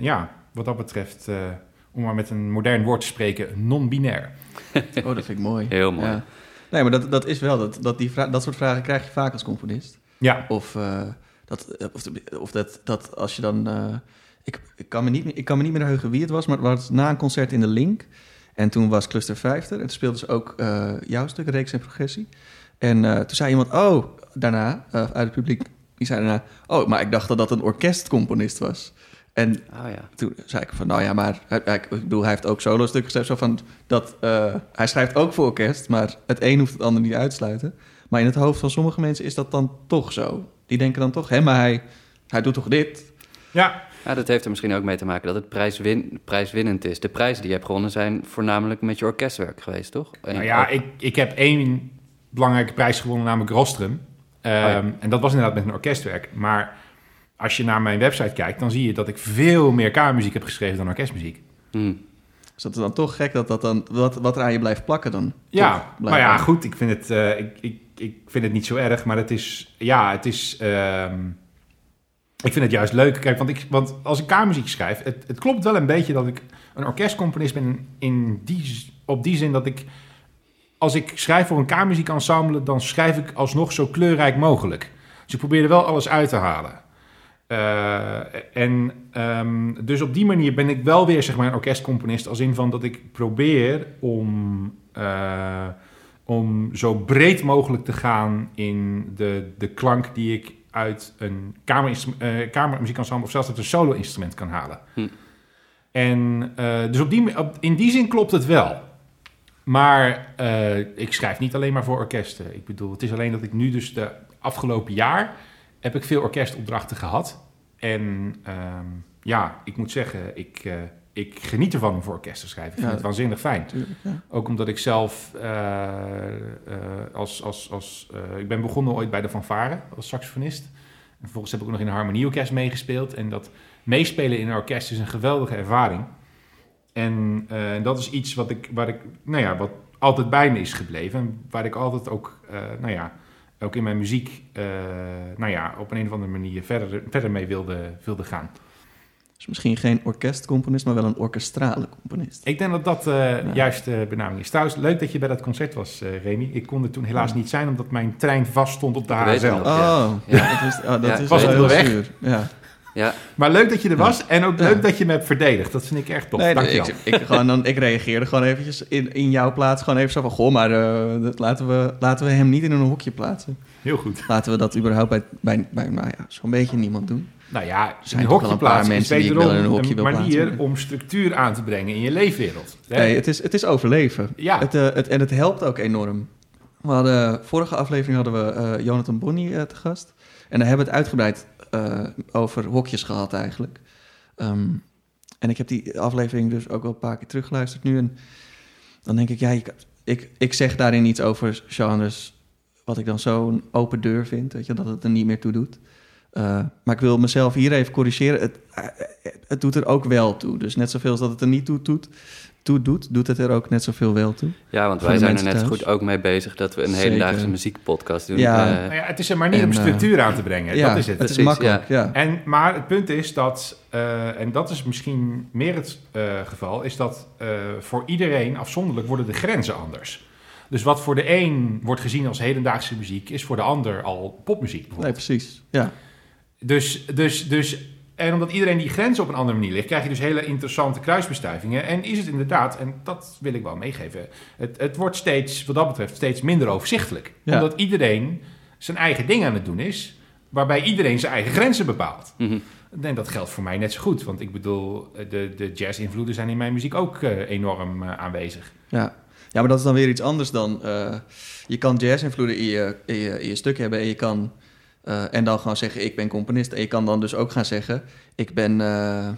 Speaker 2: ja, wat dat betreft, eh, om maar met een modern woord te spreken, non-binair.
Speaker 1: Oh, dat vind ik mooi.
Speaker 3: Heel mooi.
Speaker 1: Ja. Nee, maar dat, dat is wel, dat, dat, die dat soort vragen krijg je vaak als componist.
Speaker 2: Ja,
Speaker 1: Of, eh, dat, of, of dat, dat als je dan... ik, ik, kan me niet, meer- ik kan me niet meer heugen wie het was, maar het was na een concert in de Link. En toen was Cluster 5 er. En toen speelden ze ook eh, jouw stuk, Reeks en Progressie. En eh, toen zei iemand, oh, daarna, eh, uit het publiek, die zei daarna... Oh, maar ik dacht dat dat een orkestcomponist was. En
Speaker 3: Oh ja.
Speaker 1: toen zei ik van, nou ja, maar hij, hij- ik bedoel, hij heeft ook solo stukken geschreven. Zo van dat eh, hij schrijft ook voor orkest, maar het een hoeft het ander niet uit te sluiten. Maar in het hoofd van sommige mensen is dat dan toch zo. Die denken dan toch, hè, maar hij, hij doet toch dit?
Speaker 2: ja,
Speaker 3: Ja, dat heeft er misschien ook mee te maken dat het prijswin, prijswinnend is. De prijzen die je hebt gewonnen zijn voornamelijk met je orkestwerk geweest, toch? En
Speaker 2: Nou ja,
Speaker 3: ook-
Speaker 2: ik, ik heb één belangrijke prijs gewonnen, namelijk Rostrum. Ehm,
Speaker 3: ja.
Speaker 2: En dat was inderdaad met een orkestwerk. Maar als je naar mijn website kijkt, dan zie je dat ik veel meer kamermuziek heb geschreven dan orkestmuziek.
Speaker 3: Hm.
Speaker 1: Dus dat is dan toch gek dat dat dan, wat, wat er aan je blijft plakken dan.
Speaker 2: Ja,
Speaker 1: Toch
Speaker 2: maar ja, goed, ik vind het, eh, ik, ik, ik vind het niet zo erg, maar het is, ja, het is, ehm, ik vind het juist leuk. Kijk, want, ik, want als ik kamermuziek schrijf, het, het klopt wel een beetje dat ik een orkestcomponist ben in die, op die zin dat ik, als ik schrijf voor een kamermuziekensemble, dan schrijf ik alsnog zo kleurrijk mogelijk. Dus ik probeer er wel alles uit te halen. Eh, en ehm, dus op die manier ben ik wel weer zeg maar een orkestcomponist als in van dat ik probeer om, eh, om zo breed mogelijk te gaan in de, de klank die ik uit een kamerinstru- eh, kamermuziekensemble of zelfs uit een solo-instrument kan halen.
Speaker 3: Hm.
Speaker 2: En eh, dus op die, op, in die zin klopt het wel. Maar eh, ik schrijf niet alleen maar voor orkesten. Ik bedoel, het is alleen dat ik nu dus de afgelopen jaar heb ik veel orkestopdrachten gehad. En ehm, ja, ik moet zeggen, ik, ik geniet ervan om voor orkest te schrijven. Ik vind
Speaker 1: Ja.
Speaker 2: het waanzinnig fijn.
Speaker 1: Ja.
Speaker 2: Ook omdat ik zelf eh, eh, als... als, als eh, ik ben begonnen ooit bij de fanfare als saxofonist. En vervolgens heb ik ook nog in een harmonieorkest meegespeeld. En dat meespelen in een orkest is een geweldige ervaring. En dat is iets wat, ik, waar ik, nou ja, wat altijd bij me is gebleven. En waar ik altijd ook, nou ja, ook in mijn muziek, nou ja, op een of andere manier verder, verder mee wilde, wilde gaan.
Speaker 1: Dus misschien geen orkestcomponist, maar wel een orkestrale componist.
Speaker 2: Ik denk dat dat eh juist de benaming is. Trouwens, leuk dat je bij dat concert was, eh Remy. Ik kon er toen helaas niet zijn, omdat mijn trein vast stond op de HSL.
Speaker 1: Oh,
Speaker 3: Ja.
Speaker 1: dat is, oh, dat
Speaker 3: Ja,
Speaker 1: is
Speaker 2: was
Speaker 1: heel
Speaker 2: weg?
Speaker 1: zuur. Ja.
Speaker 3: Ja,
Speaker 2: Maar leuk dat je er was en ook
Speaker 1: Ja.
Speaker 2: leuk dat je me hebt verdedigd. Dat vind ik echt tof.
Speaker 1: Nee,
Speaker 2: Dank
Speaker 1: nee,
Speaker 2: je
Speaker 1: ik, ik, gewoon dan, ik reageerde gewoon eventjes in, in jouw plaats. Gewoon even zo van, goh, maar eh, dat laten, we, laten we hem niet in een hokje plaatsen.
Speaker 2: Heel goed.
Speaker 1: Laten we dat überhaupt bij, bij, bij nou ja, zo'n beetje niemand doen.
Speaker 2: Nou ja,
Speaker 1: zijn
Speaker 2: een hokje plaatsen
Speaker 1: mensen die
Speaker 2: wederom
Speaker 1: in een hokje
Speaker 2: een manier
Speaker 1: plaatsen.
Speaker 2: om structuur aan te brengen in je leefwereld. Hè?
Speaker 1: Nee, het is, het is overleven.
Speaker 2: Ja.
Speaker 1: Het, eh, het, en het helpt ook enorm. We hadden, vorige aflevering hadden we eh, Jonathan Bonny eh, te gast. En daar hebben we het uitgebreid over hokjes gehad eigenlijk. Ehm, en ik heb die aflevering dus ook wel een paar keer teruggeluisterd nu. En dan denk ik, ja, ik, ik zeg daarin iets over genres wat ik dan zo'n open deur vind, weet je, dat het er niet meer toe doet. Uh, maar ik wil mezelf hier even corrigeren. Het, uh, het doet er ook wel toe. Dus net zoveel als dat het er niet toe doet, toe doet, doet het er ook net zoveel wel toe.
Speaker 3: Ja, want wij zijn er net thuis. goed ook mee bezig dat we een Zeker. hedendaagse muziekpodcast doen.
Speaker 2: Ja. Uh, nou ja, het is er maar niet en, om structuur aan te brengen. Ja, dat is het.
Speaker 1: Het is makkelijk, ja. ja.
Speaker 2: En, maar het punt is dat, en dat is misschien meer het geval, is dat voor iedereen afzonderlijk worden de grenzen anders. Dus wat voor de een wordt gezien als hedendaagse muziek, is voor de ander al popmuziek.
Speaker 1: Nee, precies. Ja.
Speaker 2: Dus, dus, dus, en omdat iedereen die grens op een andere manier ligt, krijg je dus hele interessante kruisbestuivingen. En is het inderdaad, en dat wil ik wel meegeven, het, het wordt steeds, wat dat betreft, steeds minder overzichtelijk. Ja. Omdat iedereen zijn eigen ding aan het doen is, waarbij iedereen zijn eigen grenzen bepaalt.
Speaker 3: Mm -hmm.
Speaker 2: En dat geldt voor mij net zo goed. Want ik bedoel, de, de jazz-invloeden zijn in mijn muziek ook uh, enorm uh, aanwezig.
Speaker 1: Ja. ja, maar dat is dan weer iets anders dan... Uh, je kan jazz-invloeden in je, in, je, in je stuk hebben en je kan uh, en dan gewoon zeggen, ik ben componist. En je kan dan dus ook gaan zeggen, ik ben uh,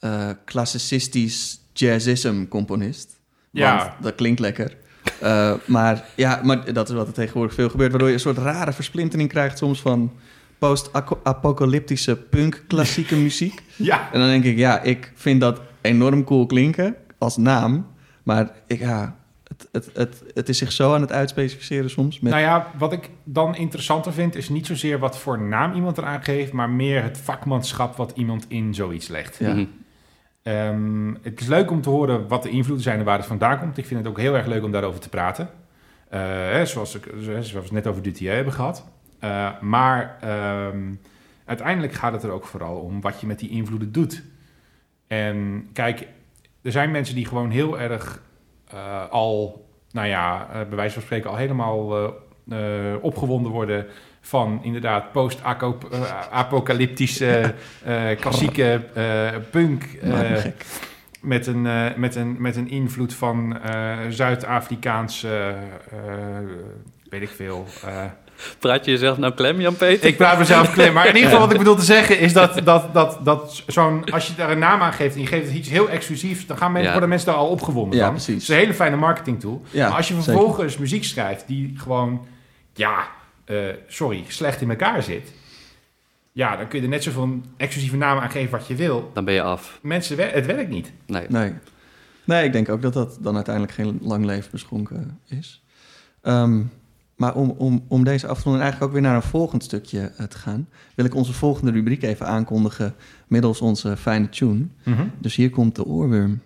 Speaker 1: uh, klassicistisch jazzism componist.
Speaker 2: Ja.
Speaker 1: Want dat klinkt lekker. Maar ja, maar dat is wat er tegenwoordig veel gebeurt. Waardoor je een soort rare versplintering krijgt soms van post-apocalyptische punk-klassieke muziek.
Speaker 2: Ja.
Speaker 1: En dan denk ik, ja, ik vind dat enorm cool klinken als naam. Maar ik, ja, het, het, het, het is zich zo aan het uitspecificeren soms. Met...
Speaker 2: Nou ja, wat ik dan interessanter vind, is niet zozeer wat voor naam iemand eraan geeft, maar meer het vakmanschap wat iemand in zoiets legt.
Speaker 1: Ja.
Speaker 3: Mhm.
Speaker 2: Um, het is leuk om te horen wat de invloeden zijn en waar het vandaan komt. Ik vind het ook heel erg leuk om daarover te praten. Uh, hè, zoals, ik, zoals we het net over Duthier hebben gehad. Uh, maar um, uiteindelijk gaat het er ook vooral om wat je met die invloeden doet. En kijk, er zijn mensen die gewoon heel erg uh, al, nou ja, uh, bij wijze van spreken al helemaal uh, opgewonden worden van inderdaad post-apocalyptische klassieke punk. met, een, met, een, met een invloed van Zuid-Afrikaanse, weet ik veel.
Speaker 3: Praat je jezelf nou klem, Jan-Peter?
Speaker 2: Ik praat mezelf klem. Maar in ieder geval wat ik bedoel te zeggen is dat, dat, dat, dat zo'n... Als je daar een naam aan geeft en je geeft het iets heel exclusiefs... dan gaan mensen, ja. worden mensen daar al opgewonden
Speaker 1: ja,
Speaker 2: van.
Speaker 1: precies.
Speaker 2: Het is een hele fijne marketing tool.
Speaker 1: Ja,
Speaker 2: maar als je vervolgens zeker. muziek schrijft die gewoon... Ja, uh, sorry, slecht in elkaar zit... Ja, dan kun je er net zoveel exclusieve namen aan geven wat je wil.
Speaker 3: Dan ben je af.
Speaker 2: Mensen, het werkt niet.
Speaker 3: Nee.
Speaker 1: Nee, nee ik denk ook dat dat dan uiteindelijk geen lang leven beschonken is. Um, maar om, om, om deze afronding eigenlijk ook weer naar een volgend stukje uh, te gaan, wil ik onze volgende rubriek even aankondigen middels onze fijne tune.
Speaker 2: Mm -hmm.
Speaker 1: Dus hier komt de oorworm.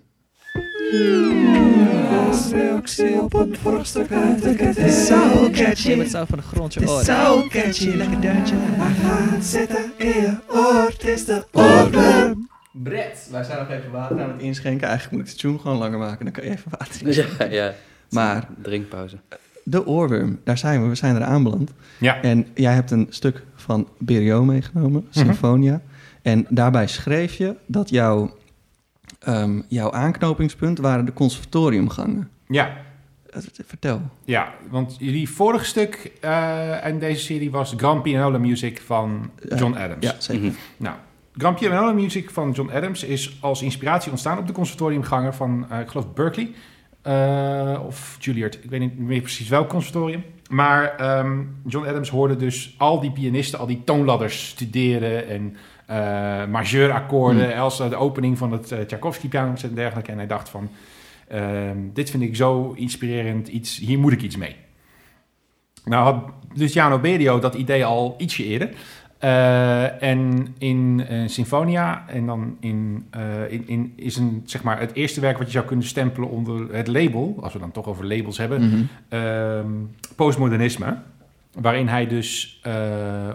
Speaker 4: Ket is zo catchy.
Speaker 5: Met zo van de grond je
Speaker 4: Het zo catchy. Lekker duintje. Maar ga het zitten in je oor. Het is de oorworm.
Speaker 1: Brett, wij zijn nog even water aan het inschenken. Eigenlijk moet ik de tune gewoon langer maken. Dan kan je even water inschenken.
Speaker 3: Ja, ja.
Speaker 1: Maar...
Speaker 3: Drinkpauze.
Speaker 1: De oorworm, daar zijn we. We zijn er aanbeland.
Speaker 2: Ja.
Speaker 1: En jij hebt een stuk van Berio meegenomen. Mm -hmm. En daarbij schreef je dat jouw, um, jouw aanknopingspunt waren de conservatoriumgangen.
Speaker 2: Ja.
Speaker 1: Vertel.
Speaker 2: Ja, want jullie vorige stuk uh, in deze serie was Grand Pianola Music van John Adams.
Speaker 1: Ja, zeker.
Speaker 2: Mm -hmm. Nou, Grand Pianola Music van John Adams is als inspiratie ontstaan op de conservatoriumgangen van, uh, ik geloof, Berkeley. Uh, of Juilliard, ik weet niet meer precies welk conservatorium. Maar um, John Adams hoorde dus al die pianisten, al die toonladders studeren en uh, majeurakkoorden, mm. als de opening van het uh, Tchaikovsky-piano en dergelijke. En hij dacht van, uh, dit vind ik zo inspirerend, iets, hier moet ik iets mee. Nou had Luciano Berio dat idee al ietsje eerder. Uh, en in uh, Sinfonia, en dan in, uh, in, in, is een, zeg maar, het eerste werk wat je zou kunnen stempelen onder het label, als we dan toch over labels hebben,
Speaker 1: mm
Speaker 2: -hmm. postmodernisme. Waarin hij dus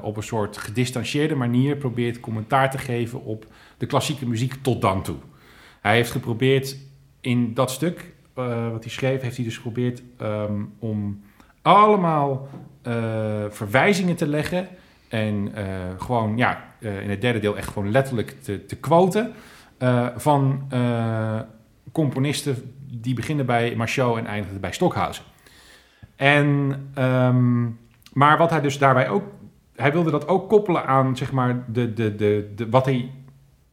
Speaker 2: op een soort gedistanceerde manier probeert commentaar te geven op de klassieke muziek tot dan toe. Hij heeft geprobeerd in dat stuk wat hij schreef, heeft hij dus geprobeerd um, om allemaal verwijzingen te leggen en uh, gewoon, ja, uh, in het derde deel echt gewoon letterlijk te, te quoten. Uh, van componisten die beginnen bij Machot en eindigen bij Stockhausen. En, um, maar wat hij dus daarbij ook... Hij wilde dat ook koppelen aan, zeg maar, de, de, de, de, wat hij...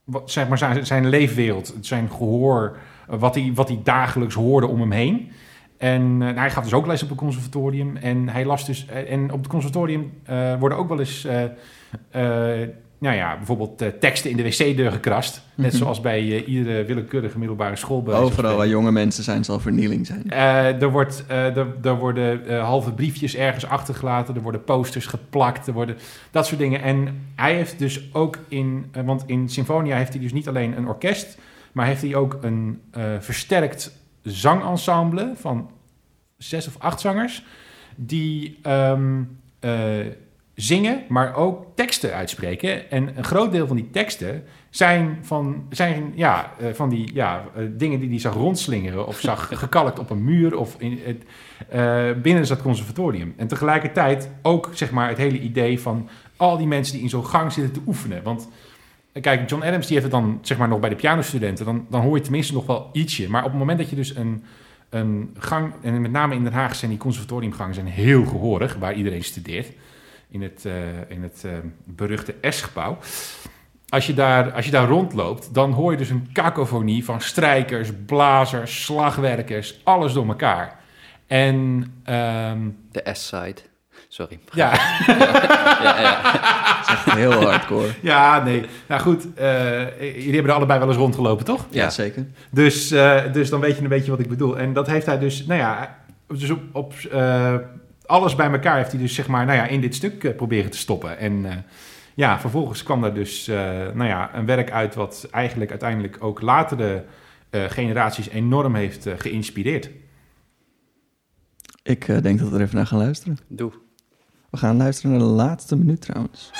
Speaker 2: Wat, zeg maar zijn, zijn leefwereld, zijn gehoor... Wat hij, wat hij dagelijks hoorde om hem heen. En eh, nou, hij gaat dus ook les op het conservatorium. En hij las dus. eh, en op het conservatorium eh, worden ook wel eens. nou ja, bijvoorbeeld teksten in de wc-deur gekrast. Net
Speaker 1: Mhm.
Speaker 2: zoals bij iedere willekeurige middelbare school.
Speaker 1: Overal waar jonge mensen zijn, zal vernieling zijn.
Speaker 2: Er, wordt, er, er worden halve briefjes ergens achtergelaten. Er worden posters geplakt. Er worden dat soort dingen. En hij heeft dus ook in... want in Symfonia heeft hij dus niet alleen een orkest... maar heeft hij ook een versterkt zangensemble... van zes of acht zangers... die ehm, eh, zingen, maar ook teksten uitspreken. En een groot deel van die teksten zijn van, zijn, ja, eh, van die ja, eh, dingen die hij zag rondslingeren... of zag gekalkt op een muur of in het, binnen dat conservatorium. En tegelijkertijd ook zeg maar, het hele idee van al die mensen die in zo'n gang zitten te oefenen. Want kijk, John Adams die heeft het dan zeg maar, nog bij de pianostudenten. Dan, dan hoor je tenminste nog wel ietsje. Maar op het moment dat je dus een, een gang... en met name in Den Haag zijn die conservatoriumgangen zijn heel gehoorig... waar iedereen studeert in het, eh, in het eh, beruchte S-gebouw. Als je, daar, als je daar rondloopt, dan hoor je dus een kakofonie van strijkers, blazers, slagwerkers, alles door elkaar. En ehm,
Speaker 3: De S-side. Sorry.
Speaker 2: ja,
Speaker 3: Ja, ja.
Speaker 1: Heel hardcore.
Speaker 2: ja, nee. Nou goed, eh, jullie hebben er allebei wel eens rondgelopen, toch?
Speaker 1: Ja, zeker.
Speaker 2: Dus, eh, dus dan weet je een beetje wat ik bedoel. En dat heeft hij dus, nou ja, dus op, op eh, alles bij elkaar heeft hij dus zeg maar, nou ja, in dit stuk proberen te stoppen. En eh, ja, vervolgens kwam daar dus, eh, nou ja, een werk uit wat eigenlijk uiteindelijk ook latere eh, generaties enorm heeft geïnspireerd.
Speaker 1: Ik eh, denk dat we er even naar gaan luisteren.
Speaker 3: Doe.
Speaker 1: We gaan luisteren naar de laatste minuut trouwens.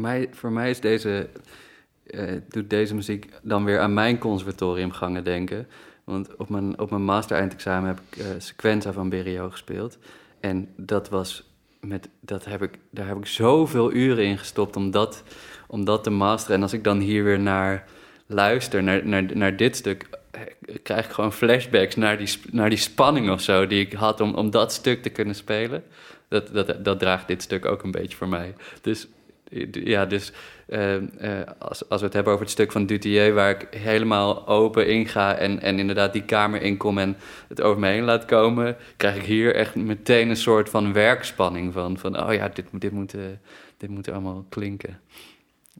Speaker 3: Voor mij, voor mij is deze, eh, doet deze muziek dan weer aan mijn conservatoriumgangen denken. Want op mijn, op mijn master-eindexamen heb ik eh Sequenza van Berio gespeeld. En dat was met, dat heb ik, daar heb ik zoveel uren in gestopt om dat, om dat te masteren. En als ik dan hier weer naar luister, naar, naar, naar dit stuk, eh, krijg ik gewoon flashbacks naar die, naar die spanning of zo die ik had om, om dat stuk te kunnen spelen. Dat, dat, dat draagt dit stuk ook een beetje voor mij. Dus ja, dus eh, eh, als, als we het hebben over het stuk van Dutier, waar ik helemaal open inga en, en inderdaad die kamer inkom en het over me heen laat komen, krijg ik hier echt meteen een soort van werkspanning van, van oh ja, dit, moet- dit, moet, eh, dit moet allemaal klinken.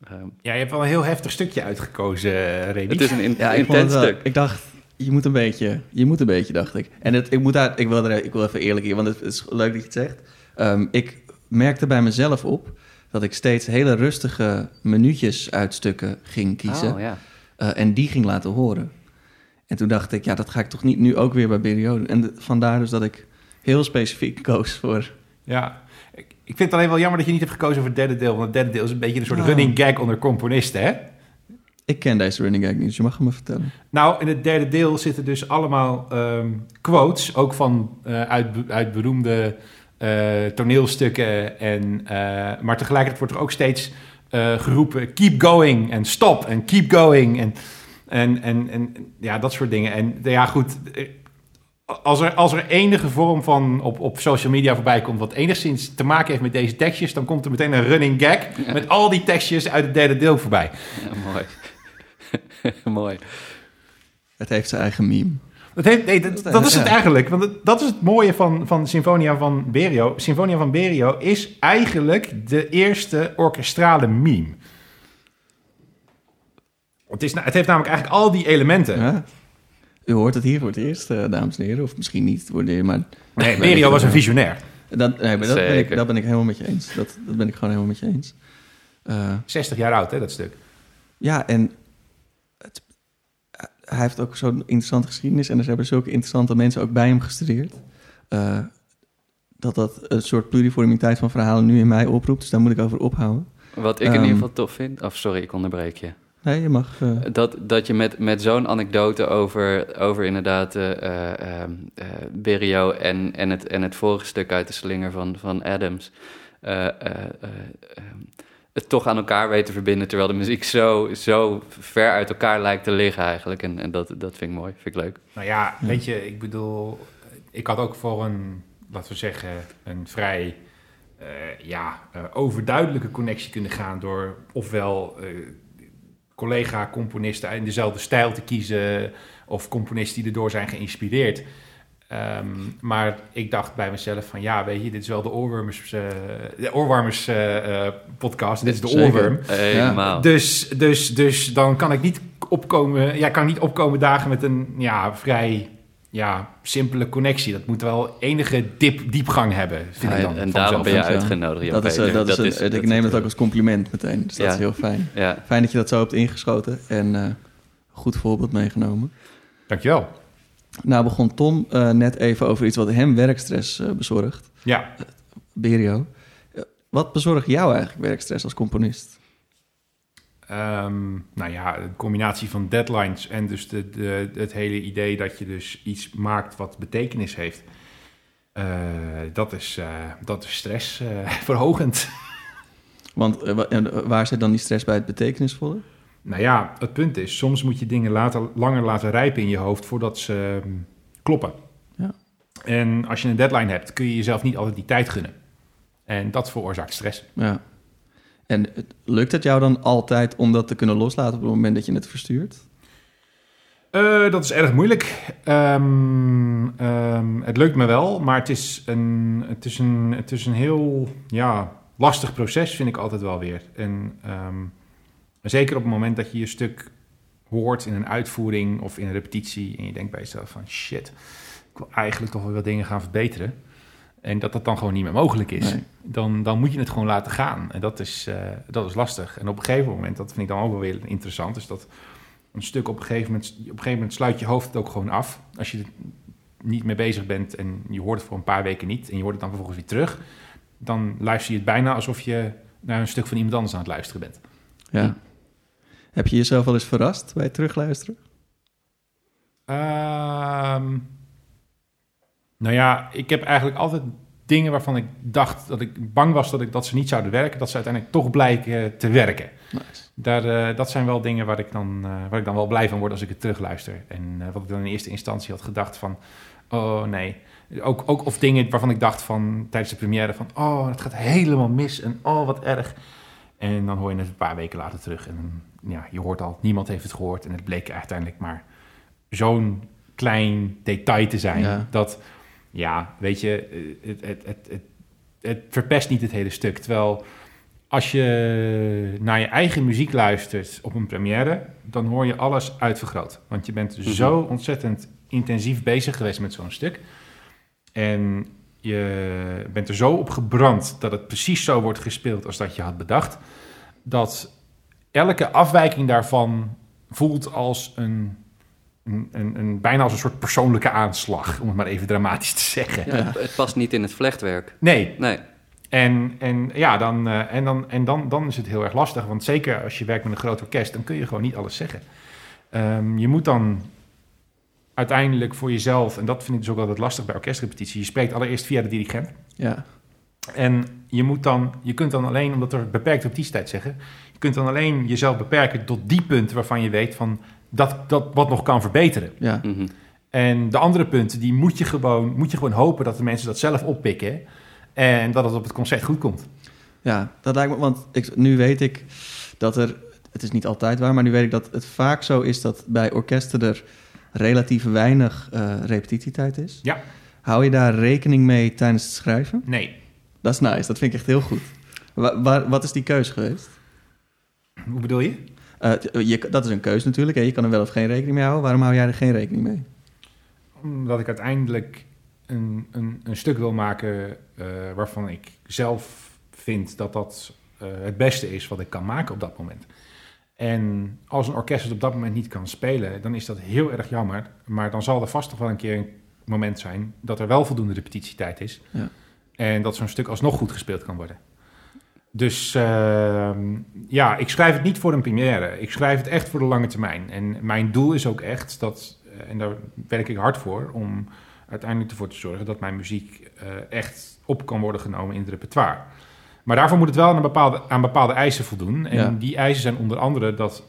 Speaker 3: Ehm,
Speaker 2: Ja, je hebt wel een heel heftig stukje uitgekozen, Remy.
Speaker 3: het is een in-
Speaker 1: ja
Speaker 3: intens stuk.
Speaker 1: ik dacht, je moet een beetje, je moet een beetje, dacht ik. En het, ik, moet daar, ik, wil er, ik wil even eerlijk hier, want het is leuk dat je het zegt. Ehm, ik merkte bij mezelf op dat ik steeds hele rustige minuutjes uit stukken ging kiezen.
Speaker 3: Oh, ja.
Speaker 1: eh, en die ging laten horen. En toen dacht ik, ja, dat ga ik toch niet nu ook weer bij Berio doen. En de- vandaar dus dat ik heel specifiek koos voor...
Speaker 2: Ja, ik, ik vind het alleen wel jammer dat je niet hebt gekozen voor het derde deel. Want het derde deel is een beetje een soort
Speaker 1: Oh.
Speaker 2: running gag onder componisten, hè?
Speaker 1: Ik ken deze running gag niet, dus je mag hem me vertellen.
Speaker 2: Nou, in het derde deel zitten dus allemaal ehm, quotes, ook van eh, uit, uit beroemde eh, toneelstukken. En, eh, maar tegelijkertijd wordt er ook steeds eh, geroepen: keep going en stop en keep going. En, en, en, en ja, dat soort dingen. En ja, goed. Als er, als er enige vorm van op, op social media voorbij komt, wat enigszins te maken heeft met deze tekstjes, dan komt er meteen een running gag
Speaker 3: Ja.
Speaker 2: met al die tekstjes uit het derde deel voorbij.
Speaker 3: Ja, mooi. mooi.
Speaker 1: Het heeft zijn eigen meme.
Speaker 2: Dat, heeft, nee, dat, dat is het eigenlijk. Want het- dat is het mooie van, van Sinfonia van Berio. Sinfonia van Berio is eigenlijk de eerste orkestrale meme. Het, is, het heeft namelijk eigenlijk al die elementen.
Speaker 1: Ja. U hoort het hier voor het eerst, eh, dames en heren. Of misschien niet, voor de, maar...
Speaker 2: Nee, Berio was een visionair.
Speaker 1: Dat, nee, maar dat, ben ik, dat ben ik helemaal met je eens. Dat, dat ben ik gewoon helemaal met je eens. Eh,
Speaker 2: 60 jaar oud, hè, dat stuk.
Speaker 1: ja, en hij heeft ook zo'n interessante geschiedenis... en er hebben zulke interessante mensen ook bij hem gestudeerd... eh, dat dat een soort pluriformiteit van verhalen nu in mij oproept. Dus daar moet ik over ophouden.
Speaker 3: Wat ik in
Speaker 1: Ehm.
Speaker 3: ieder geval tof vind... Of sorry, ik onderbreek je.
Speaker 1: Nee, je mag... eh,
Speaker 3: Dat, dat je met, met zo'n anekdote over, over inderdaad ehm, eh, Berio en, en, het, en het vorige stuk uit de slinger van, van Adams... eh, eh, eh, ehm, het toch aan elkaar weet te verbinden... terwijl de muziek zo, zo ver uit elkaar lijkt te liggen eigenlijk. En, en dat, dat vind ik mooi, vind ik leuk.
Speaker 2: Nou ja, weet je, ik bedoel, ik had ook voor een, laten we zeggen, een vrij eh, ja, eh, overduidelijke connectie kunnen gaan door ofwel eh, collega-componisten in dezelfde stijl te kiezen of componisten die erdoor zijn geïnspireerd. Ehm, maar ik dacht bij mezelf van ja, weet je, dit is wel de oorwormers, eh, de oorwarmers eh, eh, podcast. Dit is de
Speaker 1: Zeker.
Speaker 2: oorworm.
Speaker 3: Helemaal.
Speaker 2: Dus, dus, dus dan kan ik niet opkomen, ja, kan niet opkomen dagen met een ja, vrij ja, simpele connectie. Dat moet wel enige diep, diepgang hebben, vind
Speaker 3: Ja,
Speaker 2: ik dan.
Speaker 3: en daarom ben je
Speaker 1: ja.
Speaker 3: uitgenodigd,
Speaker 1: dat is, dat is een- ik neem het ook als compliment meteen. Dus dat
Speaker 3: Ja.
Speaker 1: is heel fijn.
Speaker 3: Ja,
Speaker 1: Fijn dat je dat zo hebt ingeschoten en eh, goed voorbeeld meegenomen.
Speaker 2: Dankjewel.
Speaker 1: Nou begon Tom eh, net even over iets wat hem werkstress eh, bezorgt.
Speaker 2: Ja,
Speaker 1: Berio. Eh, wat bezorgt jou eigenlijk werkstress als componist?
Speaker 2: Ehm, nou ja, een combinatie van deadlines en dus de, de, het hele idee dat je dus iets maakt wat betekenis heeft. Dat, is, eh, dat is stress verhogend.
Speaker 1: Want waar zit dan die stress bij het betekenisvolle?
Speaker 2: Nou ja, het punt is, soms moet je dingen later, langer laten rijpen in je hoofd voordat ze mm, kloppen.
Speaker 1: Ja.
Speaker 2: En als je een deadline hebt, kun je jezelf niet altijd die tijd gunnen. En dat veroorzaakt stress.
Speaker 1: Ja. En lukt het jou dan altijd om dat te kunnen loslaten op het moment dat je het verstuurt?
Speaker 2: Eh, dat is erg moeilijk. Ehm, ehm, het lukt me wel, maar het is een, het is een, het is een heel ja, lastig proces, vind ik altijd wel weer. En zeker op het moment dat je je stuk hoort in een uitvoering of in een repetitie en je denkt bij jezelf van shit, ik wil eigenlijk toch wel wat dingen gaan verbeteren. En dat dat dan gewoon niet meer mogelijk is.
Speaker 1: Nee.
Speaker 2: Dan, dan moet je het gewoon laten gaan. En dat is, eh, dat is lastig. En op een gegeven moment, dat vind ik dan ook wel weer interessant, is dat een stuk op een gegeven moment, op een gegeven moment sluit je hoofd het ook gewoon af. Als je er niet mee bezig bent en je hoort het voor een paar weken niet en je hoort het dan vervolgens weer terug, dan luister je het bijna alsof je naar een stuk van iemand anders aan het luisteren bent.
Speaker 1: Ja. Heb je jezelf wel eens verrast bij het terugluisteren?
Speaker 2: Ehm, nou ja, ik heb eigenlijk altijd dingen waarvan ik dacht dat ik bang was dat, ik, dat ze niet zouden werken, dat ze uiteindelijk toch blijken te werken.
Speaker 1: Nice.
Speaker 2: Daar, eh, dat zijn wel dingen waar ik, dan, eh, waar ik dan wel blij van word als ik het terugluister. En eh, wat ik dan in eerste instantie had gedacht van, oh nee. Ook, ook of dingen waarvan ik dacht van tijdens de première van, oh het gaat helemaal mis en oh wat erg. En dan hoor je het een paar weken later terug en ja, je hoort al, niemand heeft het gehoord. En het bleek uiteindelijk maar zo'n klein detail te zijn
Speaker 1: Ja.
Speaker 2: dat, ja, weet je, eh, het, het, het, het, het verpest niet het hele stuk. Terwijl als je naar je eigen muziek luistert op een première, dan hoor je alles uitvergroot. Want je bent zo ontzettend intensief bezig geweest met zo'n stuk. En je bent er zo op gebrand dat het precies zo wordt gespeeld als dat je had bedacht. Dat elke afwijking daarvan voelt als een, een, een, een- bijna als een soort persoonlijke aanslag, om het maar even dramatisch te zeggen.
Speaker 3: Ja, het- Het past niet in het vlechtwerk.
Speaker 2: Nee,
Speaker 3: Nee.
Speaker 2: en, en ja, dan, eh, en, dan, en dan, dan is het heel erg lastig. Want zeker als je werkt met een groot orkest, dan kun je gewoon niet alles zeggen. Ehm, je moet dan uiteindelijk voor jezelf, en dat vind ik dus ook altijd lastig bij orkestrepetitie, je spreekt allereerst via de dirigent.
Speaker 1: Ja.
Speaker 2: En je, moet dan, je kunt dan alleen, omdat er beperkte repetitietijd zeggen, je kunt dan alleen jezelf beperken tot die punten waarvan je weet van dat, dat wat nog kan verbeteren.
Speaker 1: Ja.
Speaker 3: Mhm.
Speaker 2: En de andere punten, die moet je gewoon, moet je gewoon hopen dat de mensen dat zelf oppikken en dat het op het concert goed komt.
Speaker 1: Ja, dat lijkt me, want ik, nu weet ik dat er, het is niet altijd waar, maar nu weet ik dat het vaak zo is dat bij orkesten er relatief weinig eh, repetitietijd is.
Speaker 2: Ja.
Speaker 1: Hou je daar rekening mee tijdens het schrijven?
Speaker 2: Nee.
Speaker 1: Dat is nice, dat vind ik echt heel goed. Wa- waar- wat is die keuze geweest?
Speaker 2: Hoe bedoel je?
Speaker 1: Eh, je, dat is een keuze natuurlijk, hè? je kan er wel of geen rekening mee houden. Waarom hou jij er geen rekening mee?
Speaker 2: Omdat ik uiteindelijk een, een, een stuk wil maken eh, waarvan ik zelf vind dat dat eh, het beste is wat ik kan maken op dat moment. En als een orkest het op dat moment niet kan spelen, dan is dat heel erg jammer. Maar dan zal er vast toch wel een keer een moment zijn dat er wel voldoende repetitietijd is.
Speaker 1: Ja.
Speaker 2: En dat zo'n stuk alsnog goed gespeeld kan worden. Dus ehm, ja, ik schrijf het niet voor een première. Ik schrijf het echt voor de lange termijn. En mijn doel is ook echt dat, eh, en daar werk ik hard voor, om uiteindelijk ervoor te zorgen dat mijn muziek eh, echt op kan worden genomen in het repertoire. Maar daarvoor moet het wel aan bepaalde, aan bepaalde eisen voldoen. En
Speaker 1: Ja.
Speaker 2: die eisen zijn onder andere dat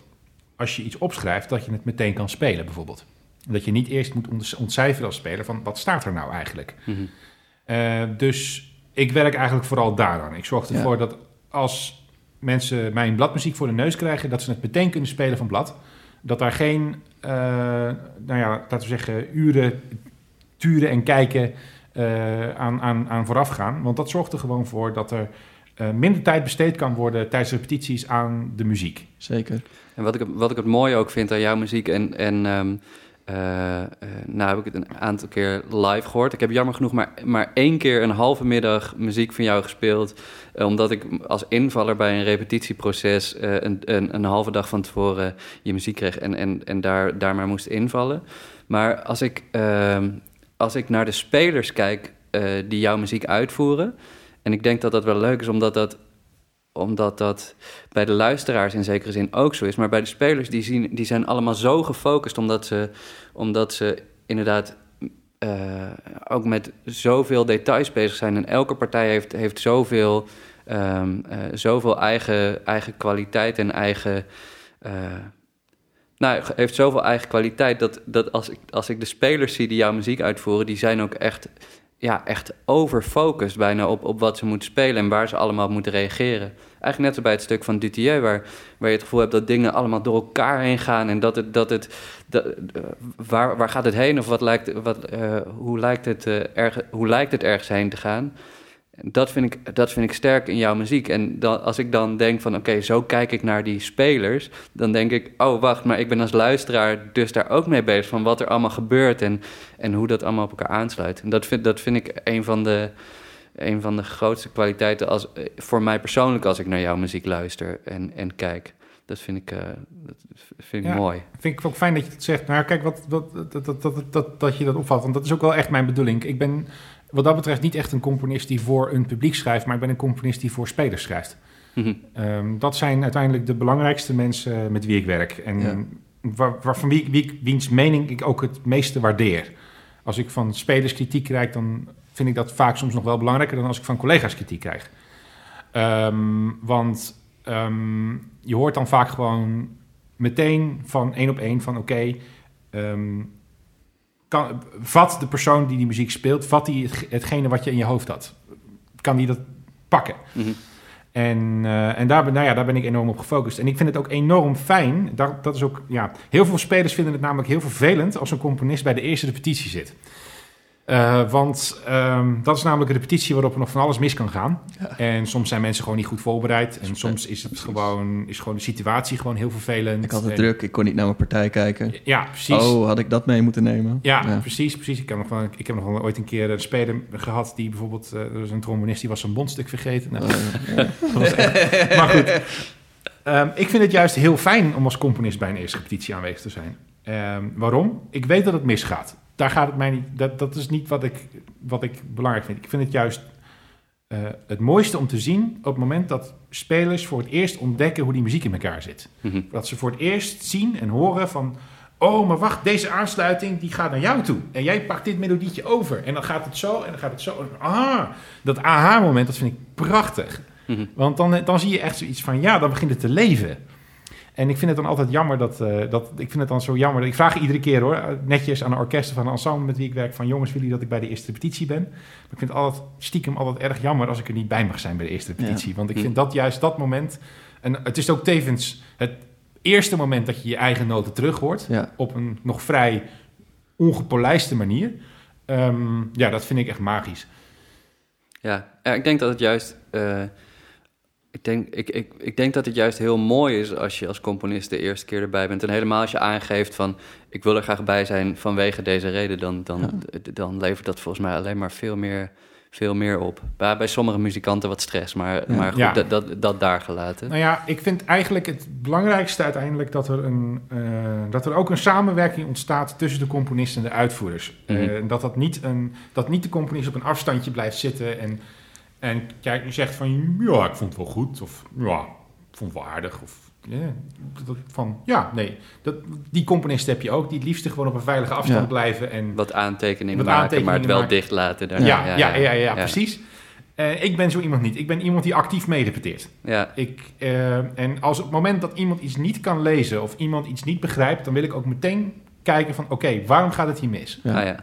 Speaker 2: als je iets opschrijft, dat je het meteen kan spelen, bijvoorbeeld. Dat je niet eerst moet ont- ontcijferen als speler van wat staat er nou eigenlijk.
Speaker 3: Mhm.
Speaker 2: Eh, dus ik werk eigenlijk vooral daaraan. Ik zorg
Speaker 1: Ja.
Speaker 2: ervoor dat als mensen mijn bladmuziek voor de neus krijgen, dat ze het meteen kunnen spelen van blad. Dat daar geen, eh, nou ja, laten we zeggen, uren turen en kijken eh, aan, aan, aan vooraf gaan. Want dat zorgt er gewoon voor dat er eh, minder tijd besteed kan worden tijdens repetities aan de muziek.
Speaker 1: Zeker.
Speaker 3: En wat ik, wat ik het mooie ook vind aan jouw muziek, en, en ehm, eh, eh, nou heb ik het een aantal keer live gehoord. Ik heb jammer genoeg maar, maar één keer een halve middag muziek van jou gespeeld. eh, omdat ik als invaller bij een repetitieproces eh, een, een, een halve dag van tevoren je muziek kreeg en, en, en daar, daar maar moest invallen. Maar als ik, ehm, als ik naar de spelers kijk eh, die jouw muziek uitvoeren. En ik denk dat dat wel leuk is, omdat dat omdat dat bij de luisteraars in zekere zin ook zo is. Maar bij de spelers, die, zien, die zijn allemaal zo gefocust... omdat ze, omdat ze inderdaad eh, ook met zoveel details bezig zijn. En elke partij heeft, heeft zoveel, ehm, eh, zoveel eigen, eigen kwaliteit en eigen... eh, nou, heeft zoveel eigen kwaliteit dat, dat als, ik, als ik de spelers zie die jouw muziek uitvoeren... die zijn ook echt, ja, echt overfocust bijna op, op wat ze moeten spelen... en waar ze allemaal op moeten reageren. Eigenlijk net zo bij het stuk van Dutilleux... waar, waar je het gevoel hebt dat dingen allemaal door elkaar heen gaan... en dat het... Dat het dat, eh, waar, waar gaat het heen of wat lijkt, wat, eh, hoe, lijkt het, eh, erg, hoe lijkt het ergens heen te gaan... Dat vind, ik, dat vind ik sterk in jouw muziek. En dan, als ik dan denk van, oké, zo kijk ik naar die spelers... dan denk ik, oh, wacht, maar ik ben als luisteraar dus daar ook mee bezig... van wat er allemaal gebeurt en, en hoe dat allemaal op elkaar aansluit. En dat vind, dat vind ik een van de, een van de grootste kwaliteiten... Als, voor mij persoonlijk als ik naar jouw muziek luister en, en kijk. Dat vind ik, eh, dat vind ik
Speaker 2: Ja.
Speaker 3: mooi.
Speaker 2: Vind ik ook fijn dat je het zegt. Nou, kijk, wat, wat, dat, dat, dat, dat, dat je dat opvalt. Want dat is ook wel echt mijn bedoeling. Ik ben wat dat betreft niet echt een componist die voor een publiek schrijft... maar ik ben een componist die voor spelers schrijft.
Speaker 3: Mhm.
Speaker 2: Ehm, dat zijn uiteindelijk de belangrijkste mensen met wie ik werk. En
Speaker 1: Ja.
Speaker 2: waar, waarvan wie, wie, wiens mening ik ook het meeste waardeer. Als ik van spelers kritiek krijg, dan vind ik dat vaak soms nog wel belangrijker dan als ik van collega's kritiek krijg. Ehm, want ehm, je hoort dan vaak gewoon meteen van één op één van oké, kan- vat de persoon die die muziek speelt, vat die het, hetgene wat je in je hoofd had. Kan die dat pakken?
Speaker 3: Mhm.
Speaker 2: En, eh, en daar, ben, nou ja, daar ben ik enorm op gefocust. En ik vind het ook enorm fijn. Dat, dat is ook, ja, heel veel spelers vinden het namelijk heel vervelend als een componist bij de eerste repetitie zit. Eh, want ehm, dat is namelijk een repetitie waarop er nog van alles mis kan gaan.
Speaker 1: Ja.
Speaker 2: En soms zijn mensen gewoon niet goed voorbereid. En soms is het gewoon, is gewoon de situatie gewoon heel vervelend.
Speaker 1: Ik had het
Speaker 2: En-
Speaker 1: druk, ik kon niet naar mijn partij kijken.
Speaker 2: Ja, precies.
Speaker 1: Oh, had ik dat mee moeten nemen?
Speaker 2: Ja, precies, precies. Ik heb, nog wel, ik heb nog wel ooit een keer een speler gehad die bijvoorbeeld... eh, er was een trombonist die was zijn bondstuk vergeten. Nou,
Speaker 1: Oh, ja.
Speaker 2: dat was echt- maar goed. Ehm, ik vind het juist heel fijn om als componist bij een eerste repetitie aanwezig te zijn. Ehm, waarom? Ik weet dat het misgaat. Daar gaat het mij niet... Dat, dat is niet wat ik, wat ik belangrijk vind. Ik vind het juist eh, het mooiste om te zien... op het moment dat spelers voor het eerst ontdekken... hoe die muziek in elkaar zit.
Speaker 3: Mhm.
Speaker 2: Dat ze voor het eerst zien en horen van... Oh, maar wacht, deze aansluiting die gaat naar jou toe. En jij pakt dit melodietje over. En dan gaat het zo en dan gaat het zo. Ah, dat aha-moment, dat vind ik prachtig.
Speaker 3: Mhm.
Speaker 2: Want dan, dan zie je echt zoiets van, ja, dan begint het te leven. En ik vind het dan altijd jammer dat, eh, dat... Ik vind het dan zo jammer. Ik vraag iedere keer hoor, netjes aan een orkest of aan een ensemble met wie ik werk... van jongens, willen jullie dat ik bij de eerste repetitie ben? Maar ik vind het altijd stiekem altijd erg jammer als ik er niet bij mag zijn bij de eerste repetitie. Want ik vind dat juist dat moment... En het is ook tevens het eerste moment dat je je eigen noten terug hoort
Speaker 1: Ja.
Speaker 2: op een nog vrij ongepolijste manier. Ehm, ja, dat vind ik echt magisch.
Speaker 3: Ja, ja, ik denk dat het juist. eh, Ik denk, ik, ik, ik denk dat het juist heel mooi is als je als componist de eerste keer erbij bent. En helemaal als je aangeeft van ik wil er graag bij zijn vanwege deze reden, dan, dan, dan levert dat volgens mij alleen maar veel meer, veel meer op. Bij, bij sommige muzikanten wat stress, maar, maar goed,
Speaker 2: Ja.
Speaker 3: dat, dat, dat daar gelaten.
Speaker 2: Nou ja, ik vind eigenlijk het belangrijkste uiteindelijk dat er, een, eh, dat er ook een samenwerking ontstaat tussen de componist en de uitvoerders. Eh, dat, dat, niet een, dat niet de componist op een afstandje blijft zitten en, en kijk, je zegt van ja, ik vond het wel goed of ja, ik vond het wel aardig. Of, ja, dat- van ja, nee, dat, die componist heb je ook die het liefst gewoon op een veilige afstand
Speaker 1: Ja.
Speaker 2: blijven en
Speaker 3: Wat aantekeningen
Speaker 2: Wat
Speaker 3: maken,
Speaker 2: aantekeningen
Speaker 3: maar het wel
Speaker 2: maken.
Speaker 3: dicht laten.
Speaker 2: ja, ja, ja, ja, precies. Eh, ik ben zo iemand niet. Ik ben iemand die actief meerepeteert.
Speaker 3: Ja,
Speaker 2: Ik, eh, en als op het moment dat iemand iets niet kan lezen of iemand iets niet begrijpt, dan wil ik ook meteen kijken van oké, waarom gaat het hier mis?
Speaker 1: Ja.
Speaker 3: Ah, ja.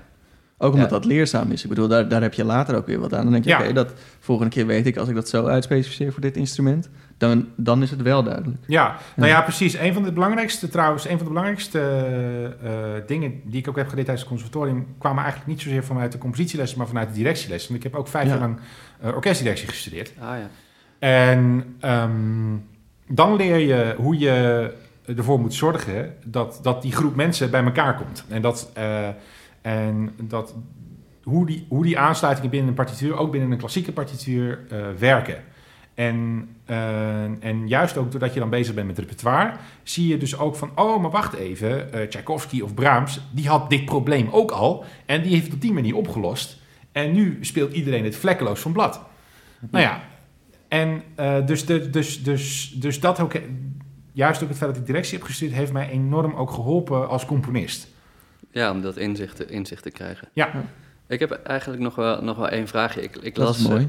Speaker 1: Ook omdat
Speaker 3: Ja.
Speaker 1: dat leerzaam is. Ik bedoel, daar, daar heb je later ook weer wat aan. Dan denk je,
Speaker 2: Ja.
Speaker 1: oké, dat volgende keer weet ik... als ik dat zo uitspecificeer voor dit instrument... dan, dan is het wel duidelijk.
Speaker 2: Ja, nou ja, precies. Een van de belangrijkste trouwens, een van de belangrijkste eh, dingen die ik ook heb geleerd tijdens het conservatorium, kwamen eigenlijk niet zozeer vanuit de compositielessen, maar vanuit de directielessen. Want ik heb ook vijf
Speaker 1: Ja.
Speaker 2: jaar lang eh, orkestdirectie gestudeerd.
Speaker 3: Ah, ja.
Speaker 2: En ehm, dan leer je hoe je ervoor moet zorgen dat, dat die groep mensen bij elkaar komt. En dat, eh, en dat hoe, die, hoe die aansluitingen binnen een partituur, ook binnen een klassieke partituur, eh, werken. En, eh, en juist ook doordat je dan bezig bent met repertoire, zie je dus ook van, oh, maar wacht even, eh Tchaikovsky of Brahms, die had dit probleem ook al en die heeft het op die manier opgelost. En nu speelt iedereen het vlekkeloos van blad. Nou ja, en dus, de, dus, dus, dus dat ook, juist ook het feit dat ik directie heb gestudeerd, heeft mij enorm ook geholpen als componist.
Speaker 3: Ja, om dat inzicht, te- inzicht te krijgen.
Speaker 2: Ja.
Speaker 3: Ik heb eigenlijk nog wel, nog wel één vraagje. Ik, ik
Speaker 1: Dat
Speaker 3: las,
Speaker 1: is mooi.
Speaker 3: eh,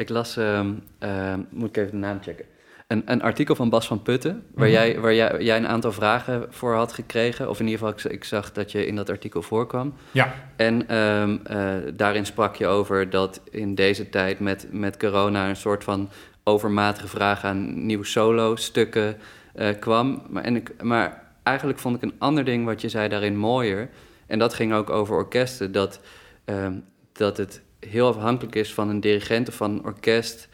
Speaker 3: Ik las, ehm, ehm, moet ik even de naam checken, een, een artikel van Bas van Putten, waar,
Speaker 2: Mhm.
Speaker 3: jij, waar jij, jij een aantal vragen voor had gekregen. Of in ieder geval, ik, ik zag dat je in dat artikel voorkwam.
Speaker 2: Ja.
Speaker 3: En ehm, eh, daarin sprak je over dat in deze tijd met, met corona een soort van overmatige vraag aan nieuwe solo-stukken eh, kwam. Maar, en ik, maar eigenlijk vond ik een ander ding wat je zei daarin mooier. En dat ging ook over orkesten. Dat, ehm, dat het heel afhankelijk is van een dirigent of van een orkest.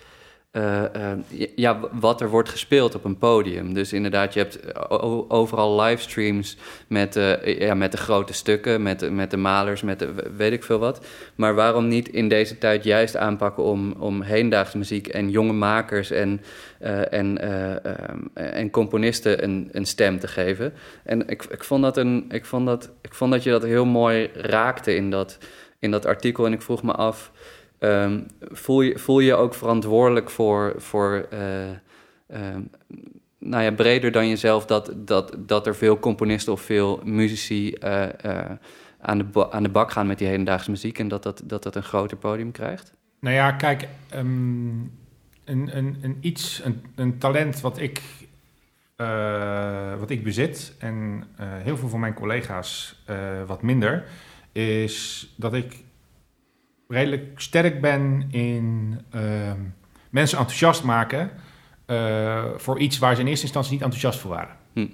Speaker 3: Eh, eh, ja, wat er wordt gespeeld op een podium. Dus inderdaad, je hebt o- overal livestreams met, eh, ja, met de grote stukken, met, de- met de malers, met de, weet ik veel wat. Maar waarom niet in deze tijd juist aanpakken om, om hedendaagse muziek en jonge makers en, eh, en, eh, en componisten een, een stem te geven? En ik, ik, vond dat een, ik, vond dat, ik vond dat je dat heel mooi raakte in dat, in dat artikel. En ik vroeg me af, ehm, voel, je, voel je ook verantwoordelijk voor, voor eh, ehm, nou ja, breder dan jezelf, dat, dat, dat er veel componisten of veel muzici eh, eh, aan, de aan de bak gaan met die hedendaagse muziek en dat dat, dat, dat een groter podium krijgt?
Speaker 2: Nou ja, kijk, ehm, een, een, een iets, een, een talent wat ik, wat ik bezit en heel veel van mijn collega's wat minder, is dat ik redelijk sterk ben in ehm, mensen enthousiast maken eh, voor iets waar ze in eerste instantie niet enthousiast voor waren.
Speaker 3: Hm.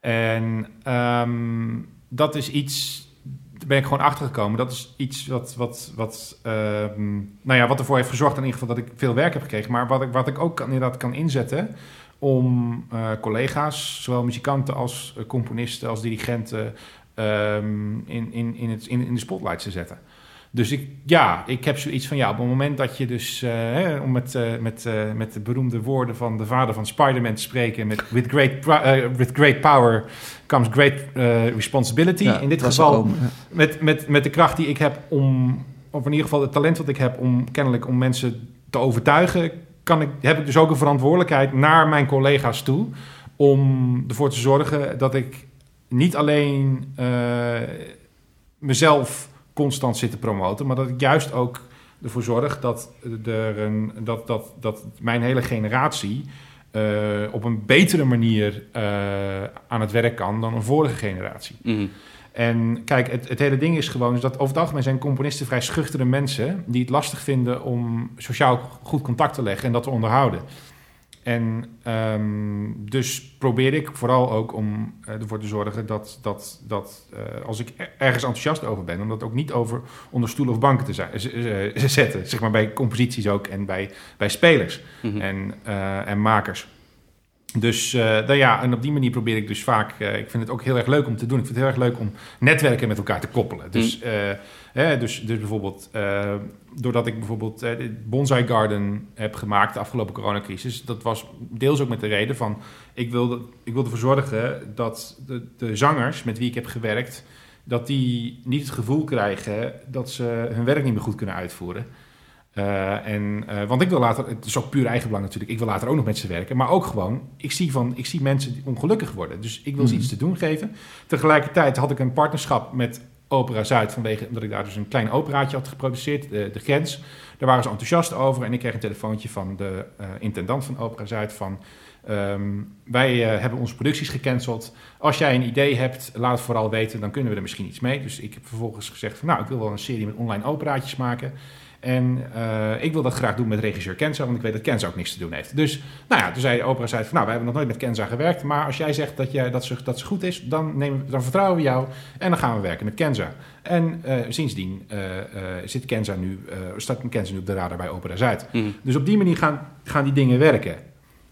Speaker 2: En ehm, dat is iets, daar ben ik gewoon achter gekomen. Dat is iets wat, wat, wat, ehm, nou ja, wat ervoor heeft gezorgd in ieder geval dat ik veel werk heb gekregen. Maar wat ik, wat ik ook kan, inderdaad kan inzetten om eh, collega's, zowel muzikanten als eh, componisten, als dirigenten, in, in, in, het, in, in de spotlight te zetten. Dus ik, ja, ik heb zoiets van, ja, op het moment dat je dus, eh, hè, om met, eh, met, eh, met de beroemde woorden van de vader van Spider-Man te spreken, met with great, with great power comes great responsibility.
Speaker 1: Ja,
Speaker 2: in dit geval
Speaker 1: ja.
Speaker 2: met, met, met de kracht die ik heb om, of in ieder geval het talent wat ik heb om kennelijk om mensen te overtuigen, kan ik, heb ik dus ook een verantwoordelijkheid naar mijn collega's toe om ervoor te zorgen dat ik niet alleen mezelf constant zit te promoten, maar dat ik juist ook ervoor zorg dat, er een, dat, dat, dat mijn hele generatie eh, op een betere manier eh, aan het werk kan dan een vorige generatie.
Speaker 3: Mhm.
Speaker 2: En kijk, het, het hele ding is gewoon is dat over het algemeen zijn componisten vrij schuchtere mensen die het lastig vinden om sociaal goed contact te leggen en dat te onderhouden. En ehm, dus probeer ik vooral ook om eh, ervoor te zorgen dat, dat, dat eh, als ik er- ergens enthousiast over ben, om dat ook niet over onder stoelen of banken te zetten. Zeg maar bij composities ook en bij, bij spelers
Speaker 3: Mhm.
Speaker 2: en, eh, en makers. Dus nou ja, en op die manier probeer ik dus vaak. ik vind het ook heel erg leuk om te doen. Ik vind het heel erg leuk om netwerken met elkaar te koppelen. Dus, eh, hè, dus, dus bijvoorbeeld, eh, doordat ik bijvoorbeeld de Bonsai Garden heb gemaakt de afgelopen coronacrisis, dat was deels ook met de reden van: ik wilde, ik wilde ervoor zorgen dat de, de zangers met wie ik heb gewerkt, dat die niet het gevoel krijgen dat ze hun werk niet meer goed kunnen uitvoeren. Eh, en, want ik wil later, het is ook puur eigenbelang natuurlijk, ik wil later ook nog met ze werken. Maar ook gewoon, ik zie, van, ik zie mensen die ongelukkig worden. Dus ik wil ze
Speaker 1: Mhm.
Speaker 2: iets te doen geven. Tegelijkertijd had ik een partnerschap met Opera Zuid, vanwege omdat ik daar dus een klein operaatje had geproduceerd, de, de Grens. Daar waren ze enthousiast over en ik kreeg een telefoontje van de eh, intendant van Opera Zuid van... ehm, wij eh, hebben onze producties gecanceld. Als jij een idee hebt, laat het vooral weten, dan kunnen we er misschien iets mee. Dus ik heb vervolgens gezegd nou, ik wil wel een serie met online operaatjes maken. En eh, ik wil dat graag doen met regisseur Kenza, want ik weet dat Kenza ook niks te doen heeft. Dus, nou ja, toen zei opera zei van, nou, wij hebben nog nooit met Kenza gewerkt, maar als jij zegt dat, jij, dat, ze, dat ze goed is, dan, nemen, we- dan vertrouwen we jou en dan gaan we werken met Kenza. En eh, sindsdien eh, zit Kenza nu, staat Kenza nu op de radar bij Opera Zuid.
Speaker 3: Mhm.
Speaker 2: Dus op die manier gaan, gaan die dingen werken.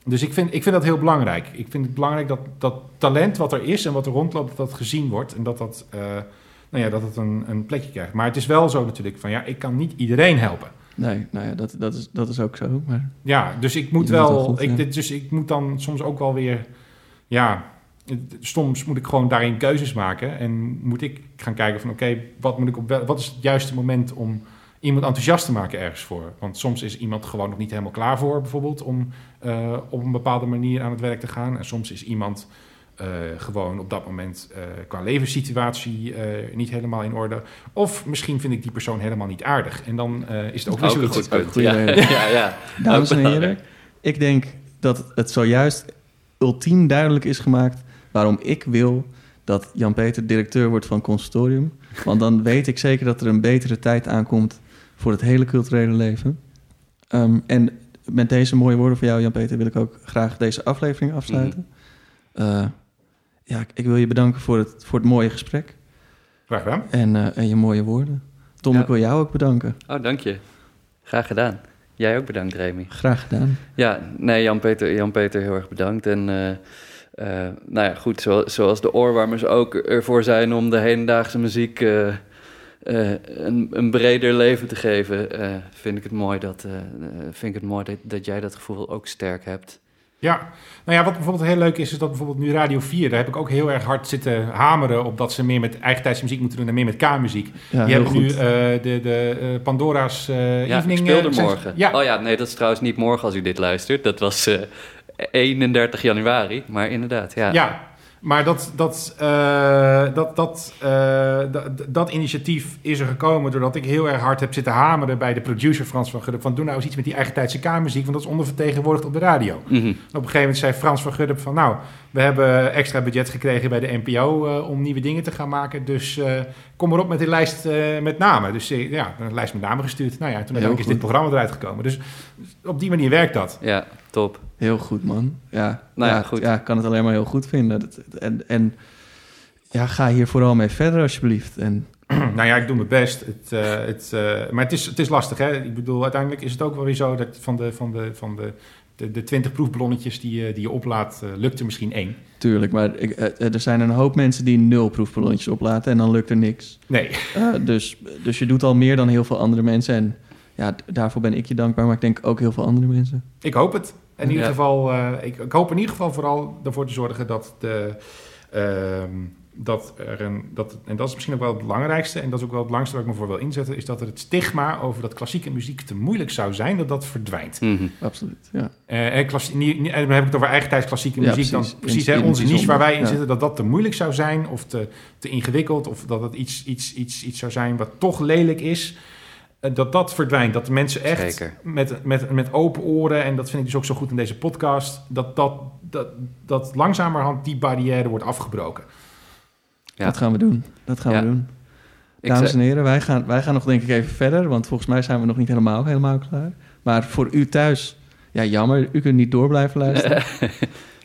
Speaker 2: Dus ik vind, ik vind dat heel belangrijk. Ik vind het belangrijk dat dat talent wat er is en wat er rondloopt, dat dat gezien wordt. En dat dat, nou ja, dat het een, een plekje krijgt. Maar het is wel zo natuurlijk van, ja, ik kan niet iedereen helpen.
Speaker 1: Nee, nou ja, dat, dat, is, dat is ook zo. Maar
Speaker 2: Ja, dus ik moet wel,
Speaker 1: goed,
Speaker 2: ik,
Speaker 1: ja.
Speaker 2: dit- dus ik moet dan soms ook wel weer, ja, soms moet ik gewoon daarin keuzes maken en moet ik gaan kijken van, oké, wat moet ik op, wat is het juiste moment om iemand enthousiast te maken ergens voor? Want soms is iemand gewoon nog niet helemaal klaar voor, bijvoorbeeld, om eh, op een bepaalde manier aan het werk te gaan. En soms is iemand eh, gewoon op dat moment eh, qua levenssituatie eh, niet helemaal in orde. Of misschien vind ik die persoon helemaal niet aardig. En dan eh, is het ook weer
Speaker 3: Ook een
Speaker 2: zoiets.
Speaker 3: goed punt. Ja, ja, ja.
Speaker 1: Dames en heren, ik denk dat het zojuist ultiem duidelijk is gemaakt waarom ik wil dat Jan-Peter directeur wordt van conservatorium. Want dan weet ik zeker dat er een betere tijd aankomt voor het hele culturele leven. Ehm, en met deze mooie woorden van jou, Jan-Peter, wil ik ook graag deze aflevering afsluiten. Eh, ja, ik- wil je bedanken voor het, voor het mooie gesprek
Speaker 2: Graag gedaan.
Speaker 1: en, eh, en je mooie woorden. Tom,
Speaker 3: Ja.
Speaker 1: ik wil jou ook bedanken.
Speaker 3: Oh, dank je. Graag gedaan. Jij ook bedankt, Remy.
Speaker 1: Graag gedaan.
Speaker 3: Ja, nee, Jan-Peter Jan -Peter heel erg bedankt. En eh, eh, nou ja, goed, zo- zoals de oorwarmers ook ervoor zijn om de hedendaagse muziek eh, eh, een, een breder leven te geven, eh, vind ik het mooi, dat, vind ik het mooi dat, dat jij dat gevoel ook sterk hebt.
Speaker 2: Ja, nou ja, wat bijvoorbeeld heel leuk is, is dat bijvoorbeeld nu Radio 4, daar heb ik ook heel erg hard zitten hameren op dat ze meer met eigentijdse muziek moeten doen en meer met K-muziek.
Speaker 1: Ja,
Speaker 2: Die hebben nu eh, de, de eh, Pandora's eh
Speaker 3: Ja,
Speaker 2: evening...
Speaker 3: ik speelde morgen.
Speaker 2: Ja,
Speaker 3: Oh ja, nee, dat is trouwens niet morgen als u dit luistert. Dat was eh, 31 januari, maar inderdaad, ja.
Speaker 2: ja. Maar dat, dat, eh, dat, dat, eh, dat, initiatief is er gekomen doordat ik heel erg hard heb zitten hameren bij de producer Frans van Gudde. Van doe nou eens iets met die eigentijdse K-muziek, want dat is ondervertegenwoordigd op de radio.
Speaker 3: Mhm.
Speaker 2: En op een gegeven moment zei Frans van Gudde van... nou, we hebben extra budget gekregen bij de NPO eh, om nieuwe dingen te gaan maken. Dus kom erop met die lijst met namen. Dus ja, een lijst met namen gestuurd. Nou ja, toen is dit programma eruit gekomen. Dus op die manier werkt dat.
Speaker 3: ja, top.
Speaker 1: Heel goed, man. Ja,
Speaker 3: Nou ja,
Speaker 1: ja,
Speaker 3: goed.
Speaker 1: Ja, ik kan het alleen maar heel goed vinden. Dat- En, en ja, ga hier vooral mee verder, alsjeblieft. En
Speaker 2: nou ja, ik doe mijn best. Het, eh, het, eh, maar het is, het is lastig, hè. Ik bedoel, uiteindelijk is het ook wel weer zo... dat van de, van de, van de, de, de 20 proefballonnetjes die, je- die je oplaat... eh, lukt er misschien één.
Speaker 1: tuurlijk, maar ik, eh, er zijn een hoop mensen die nul proefballonnetjes oplaten en dan lukt er niks.
Speaker 2: Nee.
Speaker 1: Eh, dus, dus je doet al meer dan heel veel andere mensen. En ja, daarvoor ben ik je dankbaar, maar ik denk ook heel veel andere mensen.
Speaker 2: Ik hoop het. In ieder
Speaker 3: Ja.
Speaker 2: geval, eh, ik, ik hoop in ieder geval vooral ervoor te zorgen dat de. ehm, dat er een, dat, en dat is misschien ook wel het belangrijkste, en dat is ook wel het belangrijkste waar ik me voor wil inzetten, is dat er het stigma over dat klassieke muziek te moeilijk zou zijn, dat dat verdwijnt.
Speaker 3: Mhm.
Speaker 1: Absoluut, ja.
Speaker 2: Eh, en klassie- en dan heb ik het over eigentijds klassieke
Speaker 1: Ja,
Speaker 2: muziek.
Speaker 1: precies.
Speaker 2: Dan precies
Speaker 1: In-
Speaker 2: hè, onze niche waar wij in
Speaker 1: ja.
Speaker 2: zitten, dat dat te moeilijk zou zijn of te, te ingewikkeld of dat het iets, iets, iets, iets zou zijn wat toch lelijk is. Eh, Dat dat verdwijnt. Dat de mensen echt
Speaker 3: Zeker.
Speaker 2: met, met, met open oren, en dat vind ik dus ook zo goed in deze podcast, dat, dat, dat, dat langzamerhand die barrière wordt afgebroken.
Speaker 3: Ja.
Speaker 1: Dat gaan we doen. Dat gaan
Speaker 3: Ja.
Speaker 1: we doen. Dames en heren, wij gaan, wij gaan nog denk ik even verder, want volgens mij zijn we nog niet helemaal, helemaal klaar. Maar voor u thuis Ja, jammer. U kunt niet door blijven luisteren.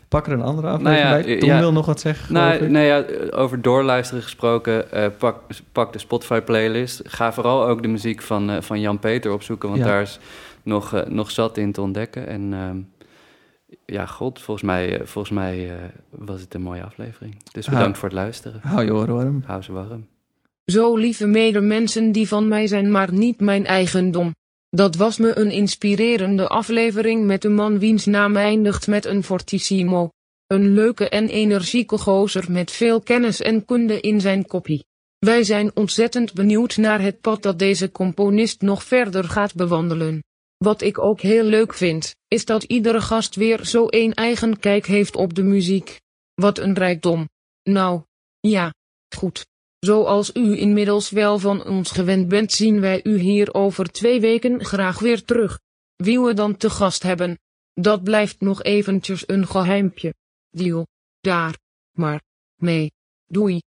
Speaker 1: Pak er een andere aflevering
Speaker 3: Nou ja,
Speaker 1: bij. Tom
Speaker 3: ja.
Speaker 1: wil nog wat zeggen,
Speaker 3: Nou, nee, ja, over doorluisteren gesproken, eh, pak, pak de Spotify-playlist. Ga vooral ook de muziek van, eh, van Jan Peter opzoeken, want
Speaker 1: Ja.
Speaker 3: daar is nog, eh, nog zat in te ontdekken. En ehm, ja, god, volgens mij, eh, volgens mij eh, was het een mooie aflevering. Dus bedankt voor het luisteren.
Speaker 1: Hou je oren warm.
Speaker 3: Hou ze warm.
Speaker 5: Zo lieve medemensen die van mij zijn maar niet mijn eigendom. Dat was me een inspirerende aflevering met een man wiens naam eindigt met een fortissimo. Een leuke en energieke gozer met veel kennis en kunde in zijn koppie. Wij zijn ontzettend benieuwd naar het pad dat deze componist nog verder gaat bewandelen. Wat ik ook heel leuk vind, is dat iedere gast weer zo een eigen kijk heeft op de muziek. Wat een rijkdom. Nou, ja, goed. Zoals u inmiddels wel van ons gewend bent, zien wij u hier over twee weken graag weer terug. Wie we dan te gast hebben, dat blijft nog eventjes een geheimpje. Deal. Daar. Maar. mee. Doei.